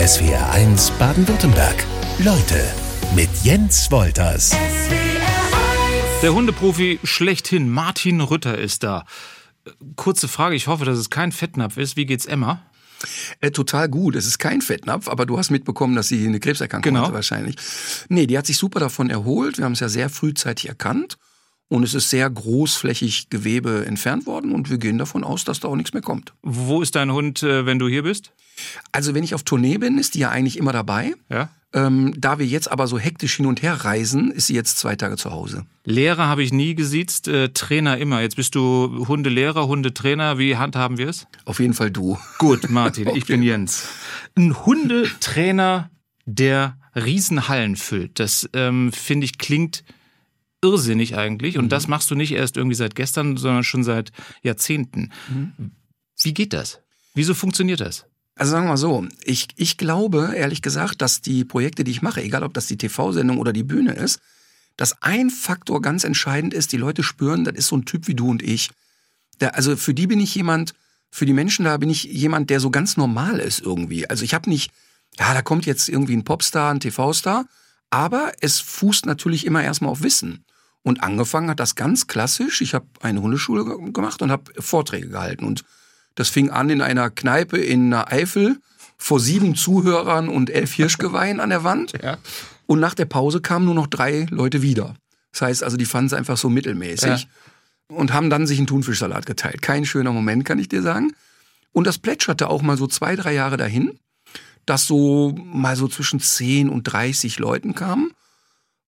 SWR1 Baden-Württemberg. Leute mit Jens Wolters. Der Hundeprofi schlechthin, Martin Rütter, ist da. Kurze Frage, ich hoffe, dass es kein Fettnapf ist. Wie geht's Emma? Äh, total gut. Es ist kein Fettnapf, aber du hast mitbekommen, dass sie eine Krebserkrankung Genau. hatte wahrscheinlich. Nee, die hat sich super davon erholt. Wir haben es ja sehr frühzeitig erkannt. Und es ist sehr großflächig Gewebe entfernt worden und wir gehen davon aus, dass da auch nichts mehr kommt. Wo ist dein Hund, äh, wenn du hier bist? Also wenn ich auf Tournee bin, ist die ja eigentlich immer dabei. Ja. Ähm, da wir jetzt aber so hektisch hin und her reisen, ist sie jetzt zwei Tage zu Hause. Lehrer habe ich nie gesiezt, äh, Trainer immer. Jetzt bist du Hundelehrer, Hundetrainer. Wie handhaben wir es? Auf jeden Fall du. Gut, Martin, ich bin Jens. Ein Hundetrainer, der Riesenhallen füllt. Das ähm, finde ich klingt irrsinnig eigentlich. Und das machst du nicht erst irgendwie seit gestern, sondern schon seit Jahrzehnten. Wie geht das? Wieso funktioniert das? Also sagen wir mal so, ich, ich glaube ehrlich gesagt, dass die Projekte, die ich mache, egal ob das die TV-Sendung oder die Bühne ist, dass ein Faktor ganz entscheidend ist, die Leute spüren, das ist so ein Typ wie du und ich. Der, also für die bin ich jemand, für die Menschen da bin ich jemand, der so ganz normal ist irgendwie. Also ich habe nicht, ja, da kommt jetzt irgendwie ein Popstar, ein TV-Star, aber es fußt natürlich immer erstmal auf Wissen. Und angefangen hat das ganz klassisch. Ich habe eine Hundeschule ge- gemacht und habe Vorträge gehalten. Und das fing an in einer Kneipe in der Eifel vor sieben Zuhörern und elf Hirschgeweihen an der Wand. Ja. Und nach der Pause kamen nur noch drei Leute wieder. Das heißt also, die fanden es einfach so mittelmäßig und haben dann sich einen Thunfischsalat geteilt. Kein schöner Moment, kann ich dir sagen. Und das plätscherte auch mal so zwei, drei Jahre dahin, dass so mal so zwischen 10 und 30 Leuten kamen.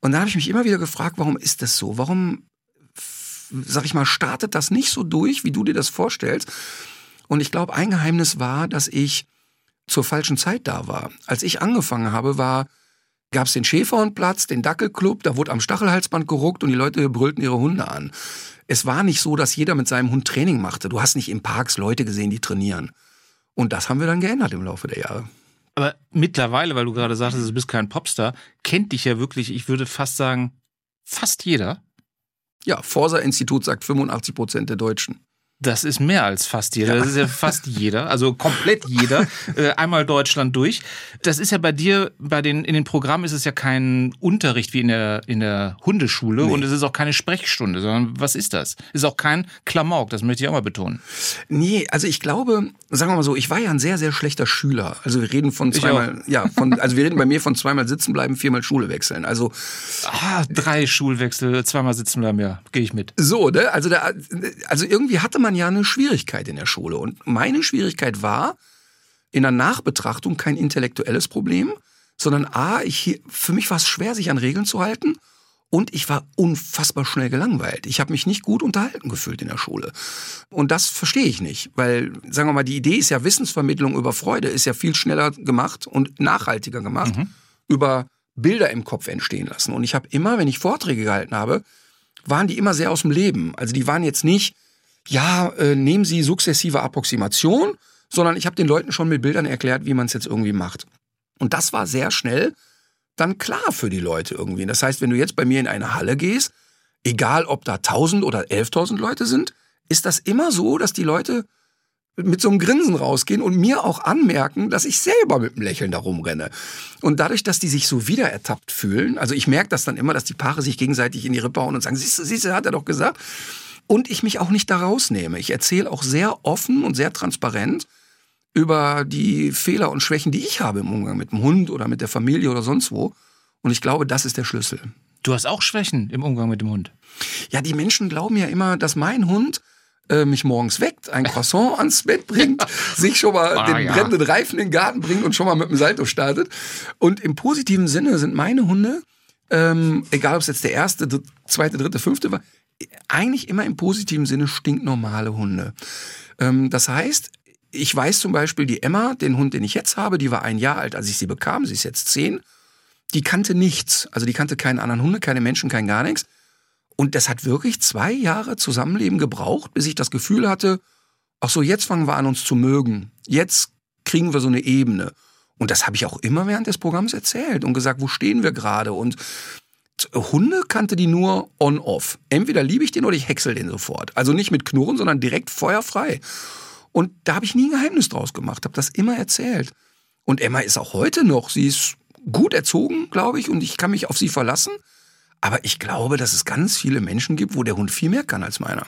Und da habe ich mich immer wieder gefragt, warum ist das so? Warum, sag ich mal, startet das nicht so durch, wie du dir das vorstellst? Und ich glaube, ein Geheimnis war, dass ich zur falschen Zeit da war. Als ich angefangen habe, war gab es den Schäferhundplatz, den Dackelclub, da wurde am Stachelhalsband geruckt und die Leute brüllten ihre Hunde an. Es war nicht so, dass jeder mit seinem Hund Training machte. Du hast nicht im Parks Leute gesehen, die trainieren. Und das haben wir dann geändert im Laufe der Jahre. Aber mittlerweile, weil du gerade sagtest, du bist kein Popstar, kennt dich ja wirklich, ich würde fast sagen, fast jeder. Ja, Forsa-Institut sagt 85 Prozent der Deutschen. Das ist mehr als fast jeder. Das ist ja fast jeder, also komplett jeder. Äh, einmal Deutschland durch. Das ist ja bei dir, bei den, in den Programmen ist es ja kein Unterricht wie in der, in der Hundeschule Nee. und es ist auch keine Sprechstunde, sondern was ist das? Ist auch kein Klamauk, das möchte ich auch mal betonen. Nee, also ich glaube, sagen wir mal so, ich war ja ein sehr, sehr schlechter Schüler. Also wir reden von zweimal, ja, von, also wir reden bei mir von zweimal sitzen bleiben, viermal Schule wechseln. Also Ah, drei Schulwechsel, zweimal sitzen bleiben, ja, gehe ich mit. So, ne? Also, da, also irgendwie hatte man ja eine Schwierigkeit in der Schule. Und meine Schwierigkeit war in der Nachbetrachtung kein intellektuelles Problem, sondern A, ich, für mich war es schwer, sich an Regeln zu halten. Und ich war unfassbar schnell gelangweilt. Ich habe mich nicht gut unterhalten gefühlt in der Schule. Und das verstehe ich nicht, weil, sagen wir mal, die Idee ist ja Wissensvermittlung über Freude, ist ja viel schneller gemacht und nachhaltiger gemacht, über Bilder im Kopf entstehen lassen. Und ich habe immer, wenn ich Vorträge gehalten habe, waren die immer sehr aus dem Leben. Also die waren jetzt nicht, ja, äh, nehmen Sie sukzessive Approximation, sondern ich habe den Leuten schon mit Bildern erklärt, wie man es jetzt irgendwie macht. Und das war sehr schnell dann klar für die Leute irgendwie. Das heißt, wenn du jetzt bei mir in eine Halle gehst, egal ob da 1000 oder 11.000 Leute sind, ist das immer so, dass die Leute mit so einem Grinsen rausgehen und mir auch anmerken, dass ich selber mit einem Lächeln da rumrenne. Und dadurch, dass die sich so wieder ertappt fühlen, also ich merke das dann immer, dass die Paare sich gegenseitig in die Rippe hauen und sagen, siehst du, siehst du, hat er doch gesagt. Und ich mich auch nicht da rausnehme. Ich erzähle auch sehr offen und sehr transparent über die Fehler und Schwächen, die ich habe im Umgang mit dem Hund oder mit der Familie oder sonst wo. Und ich glaube, das ist der Schlüssel. Du hast auch Schwächen im Umgang mit dem Hund. Ja, die Menschen glauben ja immer, dass mein Hund äh, mich morgens weckt, ein Croissant ans Bett bringt, sich schon mal Ah, den ja. brennenden Reifen in den Garten bringt und schon mal mit dem Salto startet. Und im positiven Sinne sind meine Hunde, ähm, egal ob es jetzt der erste, zweite, dritte, fünfte war, eigentlich immer im positiven Sinne stinknormale Hunde. Ähm, das heißt, ich weiß zum Beispiel, die Emma, den Hund, den ich jetzt habe, die war ein Jahr alt, als ich sie bekam, sie ist jetzt zehn, die kannte nichts. Also die kannte keinen anderen Hunde, keine Menschen, kein gar nichts. Und das hat wirklich zwei Jahre Zusammenleben gebraucht, bis ich das Gefühl hatte, ach so, jetzt fangen wir an, uns zu mögen. Jetzt kriegen wir so eine Ebene. Und das habe ich auch immer während des Programms erzählt und gesagt, wo stehen wir gerade? Und Hunde kannte die nur on-off. Entweder liebe ich den oder ich häcksel den sofort. Also nicht mit Knurren, sondern direkt feuerfrei. Und da habe ich nie ein Geheimnis draus gemacht, habe das immer erzählt. Und Emma ist auch heute noch, sie ist gut erzogen, glaube ich, und ich kann mich auf sie verlassen. Aber ich glaube, dass es ganz viele Menschen gibt, wo der Hund viel mehr kann als meiner.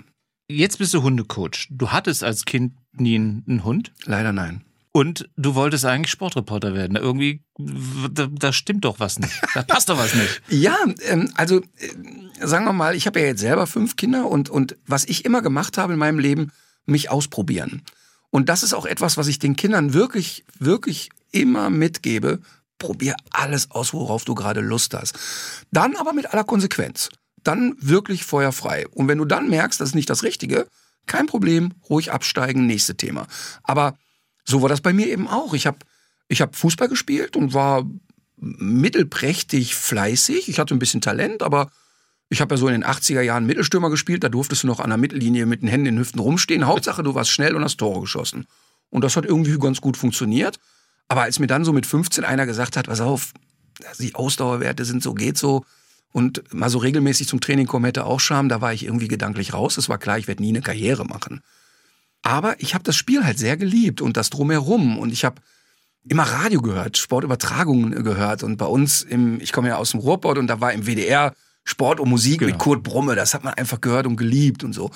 Jetzt bist du Hundecoach. Du hattest als Kind nie einen Hund? Leider nein. Und du wolltest eigentlich Sportreporter werden. Irgendwie, da, da stimmt doch was nicht. Da passt doch was nicht. Ja, ähm, also äh, sagen wir mal, ich habe ja jetzt selber fünf Kinder und, und was ich immer gemacht habe in meinem Leben, mich ausprobieren. Und das ist auch etwas, was ich den Kindern wirklich, wirklich immer mitgebe. Probier alles aus, worauf du gerade Lust hast. Dann aber mit aller Konsequenz. Dann wirklich feuerfrei. Und wenn du dann merkst, das ist nicht das Richtige, kein Problem, ruhig absteigen, nächste Thema. Aber so war das bei mir eben auch. Ich habe ich hab Fußball gespielt und war mittelprächtig fleißig. Ich hatte ein bisschen Talent, aber ich habe ja so in den 80er Jahren Mittelstürmer gespielt. Da durftest du noch an der Mittellinie mit den Händen in den Hüften rumstehen. Hauptsache, du warst schnell und hast Tore geschossen. Und das hat irgendwie ganz gut funktioniert. Aber als mir dann so mit 15 einer gesagt hat, pass auf, die Ausdauerwerte sind so, geht so, und mal so regelmäßig zum Training kommen hätte auch Scham, da war ich irgendwie gedanklich raus. Es war klar, ich werde nie eine Karriere machen. Aber ich habe das Spiel halt sehr geliebt und das drumherum. Und ich habe immer Radio gehört, Sportübertragungen gehört. Und bei uns, im, ich komme ja aus dem Ruhrpott und da war im WDR Sport und Musik genau. mit Kurt Brumme. Das hat man einfach gehört und geliebt und so.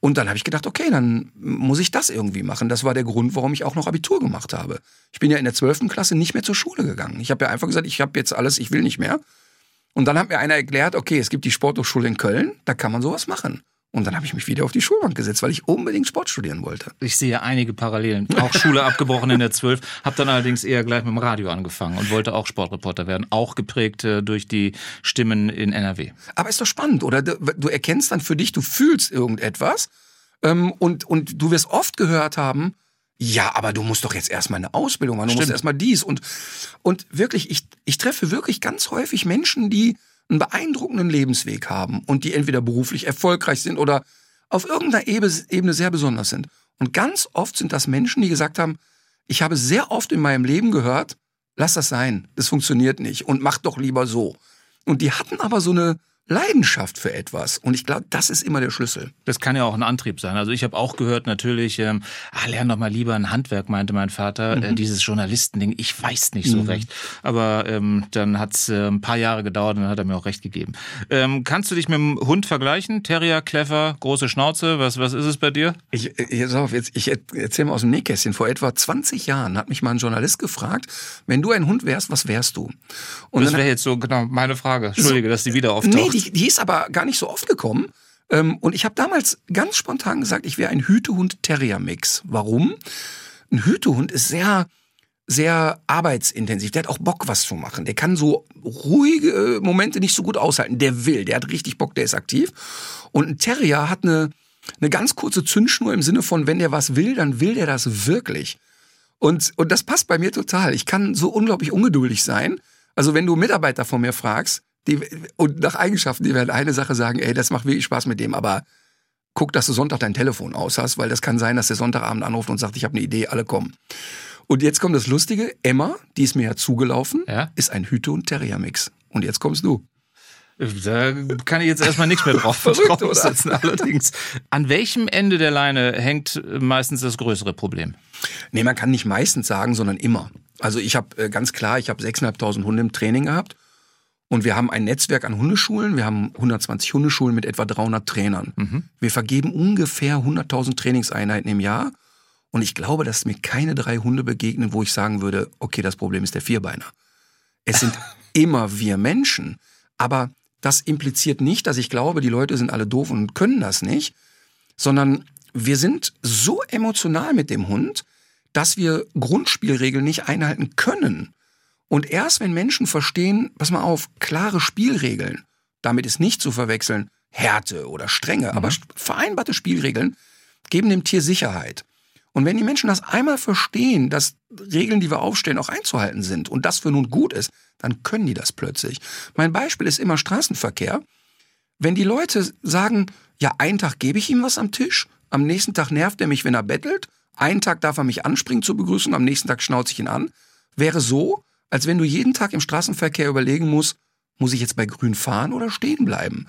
Und dann habe ich gedacht, okay, dann muss ich das irgendwie machen. Das war der Grund, warum ich auch noch Abitur gemacht habe. Ich bin ja in der 12. Klasse nicht mehr zur Schule gegangen. Ich habe ja einfach gesagt, ich habe jetzt alles, ich will nicht mehr. Und dann hat mir einer erklärt, okay, es gibt die Sporthochschule in Köln, da kann man sowas machen. Und dann habe ich mich wieder auf die Schulbank gesetzt, weil ich unbedingt Sport studieren wollte. Ich sehe einige Parallelen. Auch Schule abgebrochen in der 12, habe dann allerdings eher gleich mit dem Radio angefangen und wollte auch Sportreporter werden, auch geprägt äh, durch die Stimmen in NRW. Aber ist doch spannend, oder? Du, erkennst dann für dich, du fühlst irgendetwas ähm, und, und du wirst oft gehört haben, ja, aber du musst doch jetzt erstmal eine Ausbildung machen, du Stimmt. musst erstmal dies und, und wirklich, ich, ich treffe wirklich ganz häufig Menschen, die einen beeindruckenden Lebensweg haben und die entweder beruflich erfolgreich sind oder auf irgendeiner Ebene sehr besonders sind. Und ganz oft sind das Menschen, die gesagt haben, ich habe sehr oft in meinem Leben gehört, lass das sein, das funktioniert nicht und mach doch lieber so. Und die hatten aber so eine, Leidenschaft für etwas. Und ich glaube, das ist immer der Schlüssel. Das kann ja auch ein Antrieb sein. Also ich habe auch gehört natürlich, ähm, ah, lern doch mal lieber ein Handwerk, meinte mein Vater. Äh, mhm. Äh, dieses Journalistending, ich weiß nicht so mhm. recht. Aber ähm, dann hat es äh, ein paar Jahre gedauert und dann hat er mir auch recht gegeben. Ähm, kannst du dich mit dem Hund vergleichen? Terrier, Clever, große Schnauze, was, was ist es bei dir? Ich, äh, jetzt auf, jetzt, ich erzähle mal aus dem Nähkästchen. Vor etwa 20 Jahren hat mich mal ein Journalist gefragt, wenn du ein Hund wärst, was wärst du? Und das wäre jetzt so genau meine Frage. Entschuldige, so, dass die wieder auftaucht. Nee, die, die ist aber gar nicht so oft gekommen. Ähm, und ich habe damals ganz spontan gesagt, ich wäre ein Hütehund-Terrier-Mix. Warum? Ein Hütehund ist sehr sehr arbeitsintensiv. Der hat auch Bock, was zu machen. Der kann so ruhige Momente nicht so gut aushalten. Der will, der hat richtig Bock, der ist aktiv. Und ein Terrier hat eine, eine ganz kurze Zündschnur im Sinne von, wenn der was will, dann will der das wirklich. Und, und das passt bei mir total. Ich kann so unglaublich ungeduldig sein. Also wenn du Mitarbeiter von mir fragst, die, und nach Eigenschaften, die werden eine Sache sagen, ey, das macht wirklich Spaß mit dem, aber guck, dass du Sonntag dein Telefon aus hast, weil das kann sein, dass der Sonntagabend anruft und sagt, ich habe eine Idee, alle kommen. Und jetzt kommt das Lustige, Emma, die ist mir ja zugelaufen, ja? ist ein Hüte- und Terrier-Mix. Und jetzt kommst du. Da kann ich jetzt erstmal nichts mehr drauf draufsetzen. Allerdings, an welchem Ende der Leine hängt meistens das größere Problem? Nee, man kann nicht meistens sagen, sondern immer. Also ich habe äh, ganz klar, ich habe 6.500 Hunde im Training gehabt und wir haben ein Netzwerk an Hundeschulen. Wir haben 120 Hundeschulen mit etwa 300 Trainern. Mhm. Wir vergeben ungefähr 100.000 Trainingseinheiten im Jahr. Und ich glaube, dass mir keine drei Hunde begegnen, wo ich sagen würde, okay, das Problem ist der Vierbeiner. Es sind immer wir Menschen. Aber das impliziert nicht, dass ich glaube, die Leute sind alle doof und können das nicht, sondern wir sind so emotional mit dem Hund, dass wir Grundspielregeln nicht einhalten können. Und erst wenn Menschen verstehen, pass mal auf, klare Spielregeln, damit ist nicht zu verwechseln Härte oder Strenge, mhm. aber vereinbarte Spielregeln geben dem Tier Sicherheit. Und wenn die Menschen das einmal verstehen, dass Regeln, die wir aufstellen, auch einzuhalten sind und das für nun gut ist, dann können die das plötzlich. Mein Beispiel ist immer Straßenverkehr. Wenn die Leute sagen, ja, einen Tag gebe ich ihm was am Tisch, am nächsten Tag nervt er mich, wenn er bettelt, einen Tag darf er mich anspringen zur Begrüßung, am nächsten Tag schnauze ich ihn an, wäre so, als wenn du jeden Tag im Straßenverkehr überlegen musst, muss ich jetzt bei grün fahren oder stehen bleiben?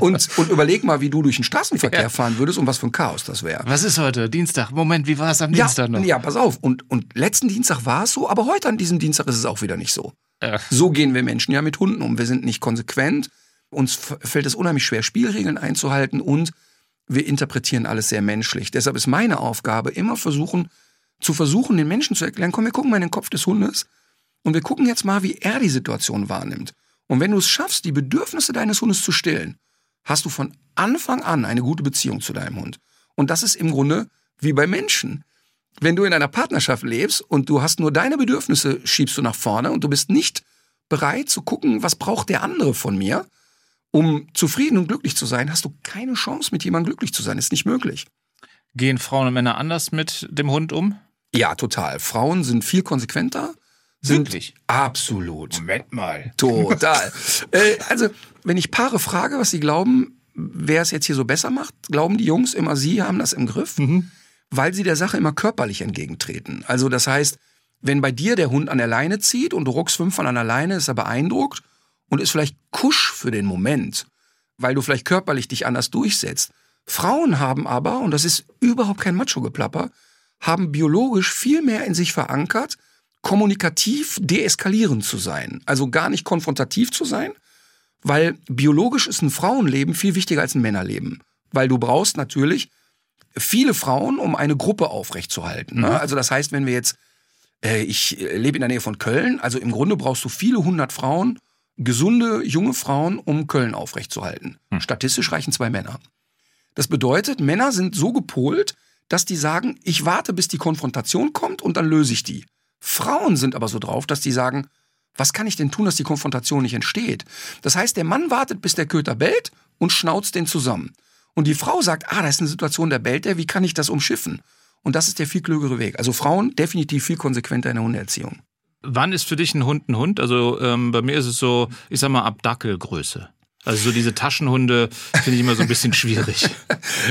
Und, und überleg mal, wie du durch den Straßenverkehr Ja. fahren würdest und was für ein Chaos das wäre. Was ist heute? Dienstag. Moment, wie war es am Ja, Dienstag noch? ja, pass auf. Und, und letzten Dienstag war es so, aber heute an diesem Dienstag ist es auch wieder nicht so. Ja. So gehen wir Menschen ja mit Hunden um. Wir sind nicht konsequent. Uns fällt es unheimlich schwer, Spielregeln einzuhalten und wir interpretieren alles sehr menschlich. Deshalb ist meine Aufgabe immer versuchen, zu versuchen, den Menschen zu erklären, komm, wir gucken mal in den Kopf des Hundes und wir gucken jetzt mal, wie er die Situation wahrnimmt. Und wenn du es schaffst, die Bedürfnisse deines Hundes zu stillen, hast du von Anfang an eine gute Beziehung zu deinem Hund. Und das ist im Grunde wie bei Menschen. Wenn du in einer Partnerschaft lebst und du hast nur deine Bedürfnisse, schiebst du nach vorne und du bist nicht bereit zu gucken, was braucht der andere von mir, um zufrieden und glücklich zu sein, hast du keine Chance, mit jemandem glücklich zu sein. Ist nicht möglich. Gehen Frauen und Männer anders mit dem Hund um? Ja, total. Frauen sind viel konsequenter. Sind Wirklich? Absolut. Moment mal. Total. äh, also, wenn ich Paare frage, was sie glauben, wer es jetzt hier so besser macht, glauben die Jungs immer, sie haben das im Griff, weil sie der Sache immer körperlich entgegentreten. Also, das heißt, wenn bei dir der Hund an der Leine zieht und du ruckst fünfmal an der Leine, ist er beeindruckt und ist vielleicht kusch für den Moment, weil du vielleicht körperlich dich anders durchsetzt. Frauen haben aber, und das ist überhaupt kein Macho-Geplapper, haben biologisch viel mehr in sich verankert, kommunikativ deeskalierend zu sein. Also gar nicht konfrontativ zu sein, weil biologisch ist ein Frauenleben viel wichtiger als ein Männerleben. Weil du brauchst natürlich viele Frauen, um eine Gruppe aufrechtzuerhalten. Ne? Also das heißt, wenn wir jetzt, äh, ich äh, lebe in der Nähe von Köln, also im Grunde brauchst du viele hundert Frauen, gesunde, junge Frauen, um Köln aufrechtzuerhalten. Statistisch reichen zwei Männer. Das bedeutet, Männer sind so gepolt, dass die sagen, ich warte, bis die Konfrontation kommt und dann löse ich die. Frauen sind aber so drauf, dass die sagen, was kann ich denn tun, dass die Konfrontation nicht entsteht? Das heißt, der Mann wartet, bis der Köter bellt und schnauzt den zusammen. Und die Frau sagt, ah, da ist eine Situation, da bellt der, wie kann ich das umschiffen? Und das ist der viel klügere Weg. Also Frauen definitiv viel konsequenter in der Hundeerziehung. Wann ist für dich ein Hund ein Hund? Also ähm, bei mir ist es so, ich sag mal, ab Dackelgröße. Also so diese Taschenhunde finde ich immer so ein bisschen schwierig.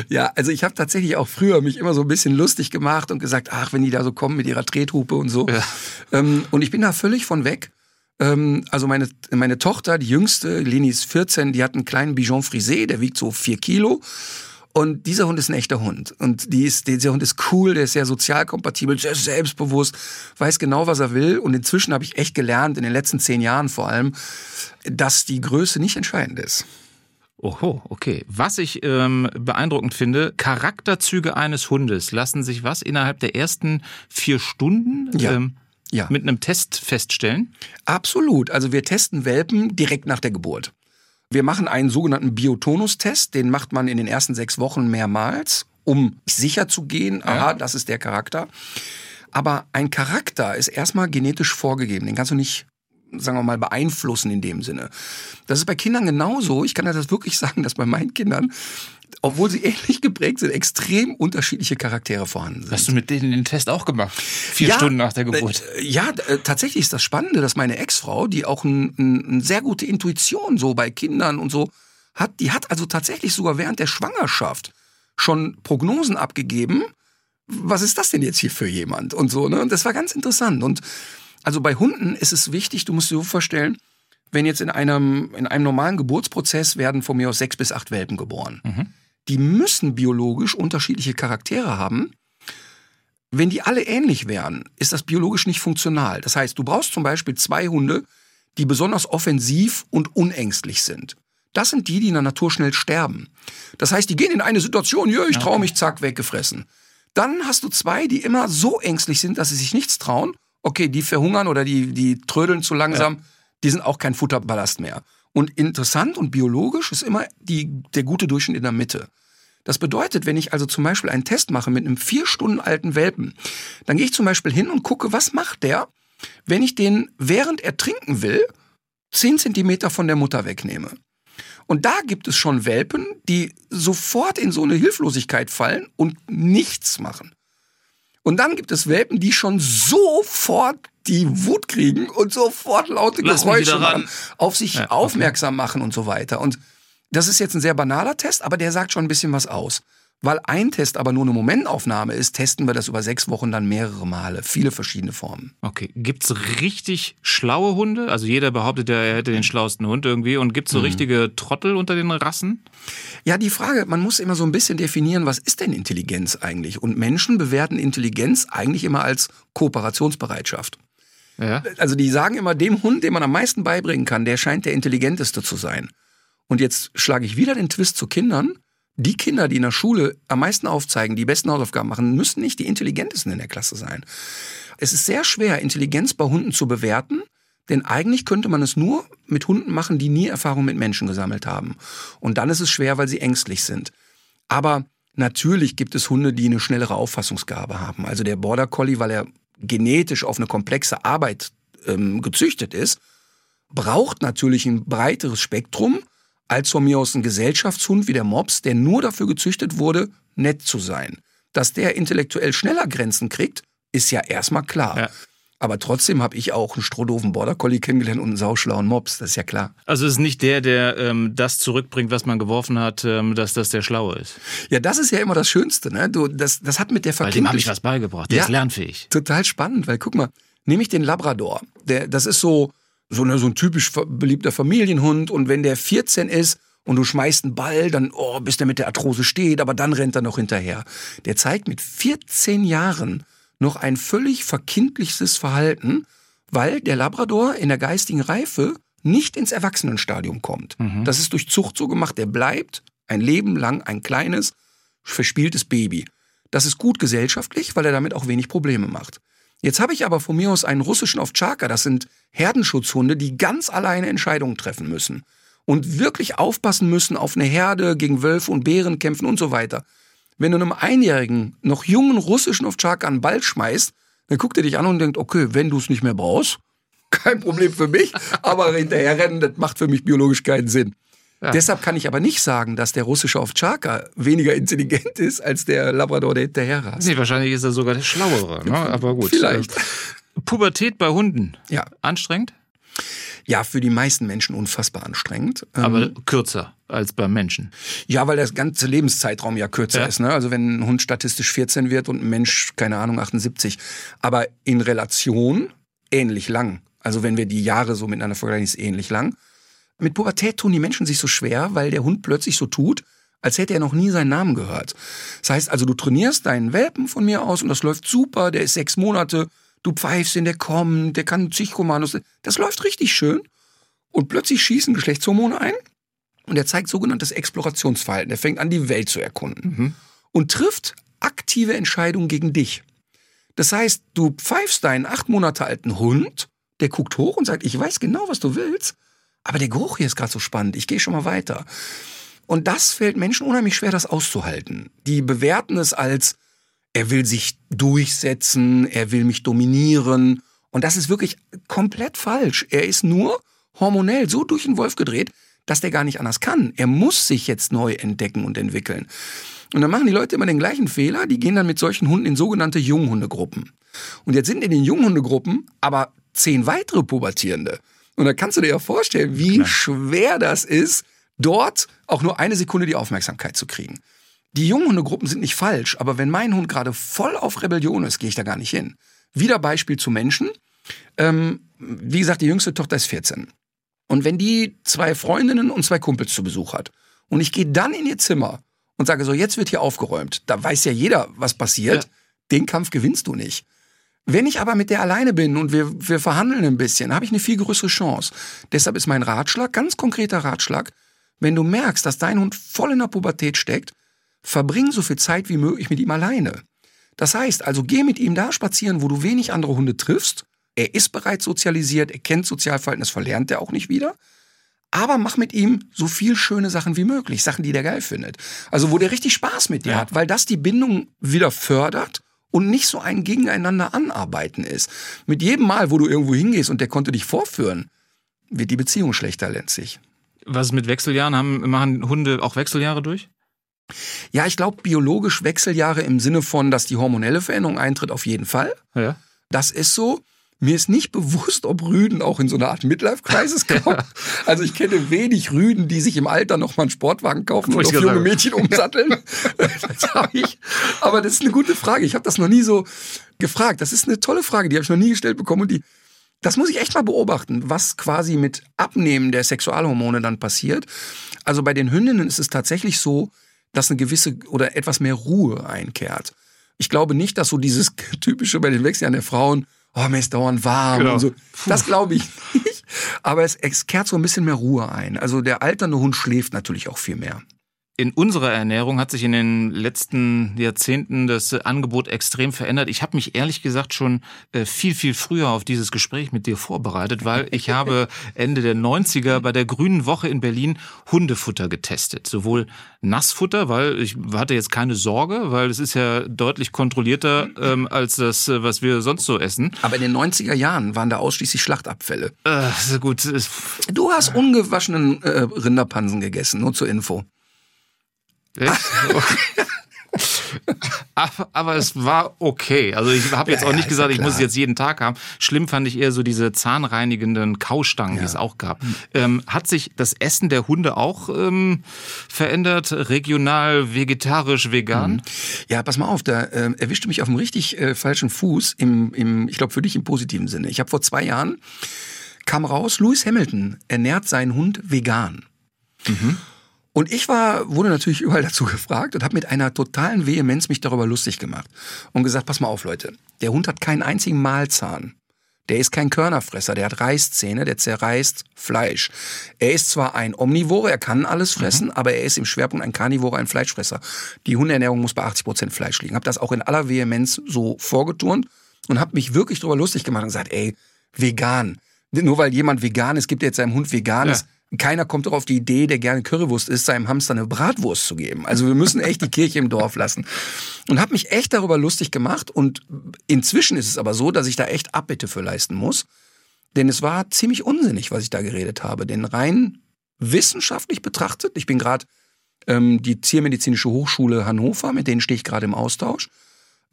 Ja, also ich habe tatsächlich auch früher mich immer so ein bisschen lustig gemacht und gesagt, ach, wenn die da so kommen mit ihrer Trethupe und so. Ja. Ähm, und ich bin da völlig von weg. Ähm, also meine, meine Tochter, die jüngste, Leni ist 14, die hat einen kleinen Bichon Frisé, der wiegt so vier Kilo. Und dieser Hund ist ein echter Hund. Und die ist, dieser Hund ist cool, der ist sehr sozial kompatibel, sehr selbstbewusst, weiß genau, was er will. Und inzwischen habe ich echt gelernt, in den letzten zehn Jahren vor allem, dass die Größe nicht entscheidend ist. Oho, okay. Was ich ähm, beeindruckend finde, Charakterzüge eines Hundes lassen sich was innerhalb der ersten vier Stunden Ja. ähm, Ja. mit einem Test feststellen? Absolut. Also wir testen Welpen direkt nach der Geburt. Wir machen einen sogenannten Biotonus-Test, den macht man in den ersten sechs Wochen mehrmals, um sicher zu gehen, aha, das ist der Charakter. Aber ein Charakter ist erstmal genetisch vorgegeben, den kannst du nicht, sagen wir mal, beeinflussen in dem Sinne. Das ist bei Kindern genauso. Ich kann dir das wirklich sagen, dass bei meinen Kindern, obwohl sie ähnlich geprägt sind, extrem unterschiedliche Charaktere vorhanden sind. Hast du mit denen den Test auch gemacht? Vier Ja, Stunden nach der Geburt. äh, Ja, äh, tatsächlich ist das Spannende, dass meine Ex-Frau, die auch eine ein, sehr gute Intuition so bei Kindern und so hat, die hat also tatsächlich sogar während der Schwangerschaft schon Prognosen abgegeben. Was ist das denn jetzt hier für jemand? Und so, ne? Und das war ganz interessant. Und also bei Hunden ist es wichtig, du musst dir so vorstellen, wenn jetzt in einem, in einem normalen Geburtsprozess werden von mir aus sechs bis acht Welpen geboren. Die müssen biologisch unterschiedliche Charaktere haben. Wenn die alle ähnlich wären, ist das biologisch nicht funktional. Das heißt, du brauchst zum Beispiel zwei Hunde, die besonders offensiv und unängstlich sind. Das sind die, die in der Natur schnell sterben. Das heißt, die gehen in eine Situation, ja, ich traue mich, zack, weggefressen. Dann hast du zwei, die immer so ängstlich sind, dass sie sich nichts trauen. Okay, die verhungern oder die, die trödeln zu langsam. Die sind auch kein Futterballast mehr. Und interessant und biologisch ist immer die, der gute Durchschnitt in der Mitte. Das bedeutet, wenn ich also zum Beispiel einen Test mache mit einem vier Stunden alten Welpen, dann gehe ich zum Beispiel hin und gucke, was macht der, wenn ich den, während er trinken will, zehn Zentimeter von der Mutter wegnehme. Und da gibt es schon Welpen, die sofort in so eine Hilflosigkeit fallen und nichts machen. Und dann gibt es Welpen, die schon sofort die Wut kriegen und sofort laute Lass Geräusche machen, auf sich Ja, okay. aufmerksam machen und so weiter. Und das ist jetzt ein sehr banaler Test, aber der sagt schon ein bisschen was aus. Weil ein Test aber nur eine Momentaufnahme ist, testen wir das über sechs Wochen dann mehrere Male. Viele verschiedene Formen. Okay. Gibt's richtig schlaue Hunde? Also jeder behauptet ja, er hätte den schlauesten Hund irgendwie. Und gibt's so Mhm. richtige Trottel unter den Rassen? Ja, die Frage, man muss immer so ein bisschen definieren, was ist denn Intelligenz eigentlich? Und Menschen bewerten Intelligenz eigentlich immer als Kooperationsbereitschaft. Also die sagen immer, dem Hund, dem man am meisten beibringen kann, der scheint der intelligenteste zu sein. Und jetzt schlage ich wieder den Twist zu Kindern. Die Kinder, die in der Schule am meisten aufzeigen, die besten Hausaufgaben machen, müssen nicht die intelligentesten in der Klasse sein. Es ist sehr schwer, Intelligenz bei Hunden zu bewerten, denn eigentlich könnte man es nur mit Hunden machen, die nie Erfahrung mit Menschen gesammelt haben. Und dann ist es schwer, weil sie ängstlich sind. Aber natürlich gibt es Hunde, die eine schnellere Auffassungsgabe haben. Also der Border Collie, weil er genetisch auf eine komplexe Arbeit ähm, gezüchtet ist, braucht natürlich ein breiteres Spektrum als von mir aus ein Gesellschaftshund wie der Mops, der nur dafür gezüchtet wurde, nett zu sein. Dass der intellektuell schneller Grenzen kriegt, ist ja erstmal klar. Ja. Aber trotzdem habe ich auch einen strohdoven Border Collie kennengelernt und einen sauschlauen Mops, das ist ja klar. Also es ist nicht der, der ähm, das zurückbringt, was man geworfen hat, ähm, dass das der Schlaue ist. Ja, das ist ja immer das Schönste, ne? Du, das, das hat mit der Weil dem habe ich Verkindlichung was beigebracht. Der Ja. ist lernfähig. total spannend, weil guck mal, nehme ich den Labrador, der, das ist so, so, eine, so ein typisch beliebter Familienhund und wenn der 14 ist und du schmeißt einen Ball, dann, oh, bis der mit der Arthrose steht, aber dann rennt er noch hinterher. Der zeigt mit 14 Jahren noch ein völlig verkindlichstes Verhalten, weil der Labrador in der geistigen Reife nicht ins Erwachsenenstadium kommt. Das ist durch Zucht so gemacht, der bleibt ein Leben lang ein kleines, verspieltes Baby. Das ist gut gesellschaftlich, weil er damit auch wenig Probleme macht. Jetzt habe ich aber von mir aus einen russischen Ovtcharka, das sind Herdenschutzhunde, die ganz alleine Entscheidungen treffen müssen und wirklich aufpassen müssen auf eine Herde gegen Wölfe und Bären kämpfen und so weiter. Wenn du einem einjährigen, noch jungen russischen Ovtcharka einen Ball schmeißt, dann guckt er dich an und denkt, okay, wenn du es nicht mehr brauchst, kein Problem für mich, aber hinterher rennen, das macht für mich biologisch keinen Sinn. Deshalb kann ich aber nicht sagen, dass der russische Ovtcharka weniger intelligent ist als der Labrador, der hinterher rast. Nee, wahrscheinlich ist er sogar der Schlauere. Ne? Aber gut. Vielleicht. Äh, Pubertät bei Hunden. Ja. Anstrengend, Ja, für die meisten Menschen unfassbar anstrengend. Ähm, aber kürzer als beim Menschen. ja, weil das ganze Lebenszeitraum ja kürzer Ja. ist. Ne? Also wenn ein Hund statistisch 14 wird und ein Mensch, keine Ahnung, 78. Aber in Relation ähnlich lang. Also wenn wir die Jahre so miteinander vergleichen, ist ähnlich lang. Mit Pubertät tun die Menschen sich so schwer, weil der Hund plötzlich so tut, als hätte er noch nie seinen Namen gehört. Das heißt also, du trainierst deinen Welpen von mir aus und das läuft super, der ist sechs Monate, du pfeifst ihn, der kommt, der kann zig Kommandos, das läuft richtig schön. Und plötzlich schießen Geschlechtshormone ein und er zeigt sogenanntes Explorationsverhalten. Er fängt an, die Welt zu erkunden und trifft aktive Entscheidungen gegen dich. Das heißt, du pfeifst deinen acht Monate alten Hund, der guckt hoch und sagt, ich weiß genau, was du willst, aber der Geruch hier ist gerade so spannend, ich gehe schon mal weiter. Und das fällt Menschen unheimlich schwer, das auszuhalten. Die bewerten es als, er will sich durchsetzen, er will mich dominieren. Und das ist wirklich komplett falsch. Er ist nur hormonell so durch den Wolf gedreht, dass der gar nicht anders kann. Er muss sich jetzt neu entdecken und entwickeln. Und dann machen die Leute immer den gleichen Fehler. Die gehen dann mit solchen Hunden in sogenannte Junghundegruppen. Und jetzt sind in den Junghundegruppen aber zehn weitere Pubertierende. Und da kannst du dir ja vorstellen, wie schwer das ist, dort auch nur eine Sekunde die Aufmerksamkeit zu kriegen. Die Junghundegruppen sind nicht falsch, aber wenn mein Hund gerade voll auf Rebellion ist, gehe ich da gar nicht hin. Wieder Beispiel zu Menschen. Ähm, wie gesagt, die jüngste Tochter ist 14. Und wenn die zwei Freundinnen und zwei Kumpels zu Besuch hat und ich gehe dann in ihr Zimmer und sage so, jetzt wird hier aufgeräumt, da weiß ja jeder, was passiert, Ja. den Kampf gewinnst du nicht. Wenn ich aber mit der alleine bin und wir, wir verhandeln ein bisschen, habe ich eine viel größere Chance. Deshalb ist mein Ratschlag, ganz konkreter Ratschlag, wenn du merkst, dass dein Hund voll in der Pubertät steckt, verbring so viel Zeit wie möglich mit ihm alleine. Das heißt, also geh mit ihm da spazieren, wo du wenig andere Hunde triffst. Er ist bereits sozialisiert, er kennt Sozialverhalten, das verlernt er auch nicht wieder. Aber mach mit ihm so viel schöne Sachen wie möglich, Sachen, die der geil findet. Also wo der richtig Spaß mit dir Ja. hat, weil das die Bindung wieder fördert und nicht so ein Gegeneinander anarbeiten ist. Mit jedem Mal, wo du irgendwo hingehst und der konnte dich vorführen, wird die Beziehung schlechter letztlich. Was ist mit Wechseljahren? Haben, machen Hunde auch Wechseljahre durch? Ja, ich glaube, biologisch Wechseljahre im Sinne von, dass die hormonelle Veränderung eintritt, auf jeden Fall. Ja. Das ist so. Mir ist nicht bewusst, ob Rüden auch in so eine Art Midlife-Crisis kommen. Also ich kenne wenig Rüden, die sich im Alter noch mal einen Sportwagen kaufen und auf junge sagen. Mädchen umsatteln. das habe ich. Aber das ist eine gute Frage. Ich habe das noch nie so gefragt. Das ist eine tolle Frage, die habe ich noch nie gestellt bekommen und die das muss ich echt mal beobachten, was quasi mit Abnehmen der Sexualhormone dann passiert. Also bei den Hündinnen ist es tatsächlich so, dass eine gewisse oder etwas mehr Ruhe einkehrt. Ich glaube nicht, dass so dieses typische bei den Wechseljahren der Frauen, oh, mir ist dauernd warm genau. und so. Das glaube ich nicht. Aber es, es kehrt so ein bisschen mehr Ruhe ein. Also der alternde Hund schläft natürlich auch viel mehr. In unserer Ernährung hat sich in den letzten Jahrzehnten das Angebot extrem verändert. Ich habe mich ehrlich gesagt schon äh, viel, viel früher auf dieses Gespräch mit dir vorbereitet, weil ich habe Ende der 90er bei der Grünen Woche in Berlin Hundefutter getestet. Sowohl Nassfutter, weil ich hatte jetzt keine Sorge, weil es ist ja deutlich kontrollierter ähm, als das, äh, was wir sonst so essen. Aber in den 90er Jahren waren da ausschließlich Schlachtabfälle. Äh, gut. Du hast ungewaschenen äh, Rinderpansen gegessen, nur zur Info. aber es war okay. Also ich habe jetzt ja, auch nicht ja, gesagt, ich muss es jetzt jeden Tag haben. Schlimm fand ich eher so diese zahnreinigenden Kaustangen, ja. die es auch gab. Ähm, hat sich das Essen der Hunde auch ähm, verändert? Regional, vegetarisch, vegan? Mhm. Ja, pass mal auf, da äh, erwischte mich auf einem richtig äh, falschen Fuß, im, im, ich glaube für dich im positiven Sinne. Ich habe vor zwei Jahren, kam raus, Lewis Hamilton ernährt seinen Hund vegan. Mhm. Und ich war, wurde natürlich überall dazu gefragt und habe mit einer totalen Vehemenz mich darüber lustig gemacht und gesagt, pass mal auf, Leute, der Hund hat keinen einzigen Mahlzahn. Der ist kein Körnerfresser, der hat Reißzähne, der zerreißt Fleisch. Er ist zwar ein Omnivore, er kann alles fressen, mhm. aber er ist im Schwerpunkt ein Karnivore, ein Fleischfresser. Die Hundeernährung muss bei 80 Prozent Fleisch liegen. Habe das auch in aller Vehemenz so vorgeturnt und habe mich wirklich darüber lustig gemacht und gesagt, ey, vegan. Nur weil jemand vegan ist, gibt er jetzt seinem Hund veganes. Ja keiner kommt doch auf die Idee, der gerne Currywurst isst, seinem Hamster eine Bratwurst zu geben. Also wir müssen echt die Kirche im Dorf lassen. Und habe mich echt darüber lustig gemacht. Und inzwischen ist es aber so, dass ich da echt Abbitte für leisten muss. Denn es war ziemlich unsinnig, was ich da geredet habe. Denn rein wissenschaftlich betrachtet, ich bin gerade ähm, die Tiermedizinische Hochschule Hannover, mit denen stehe ich gerade im Austausch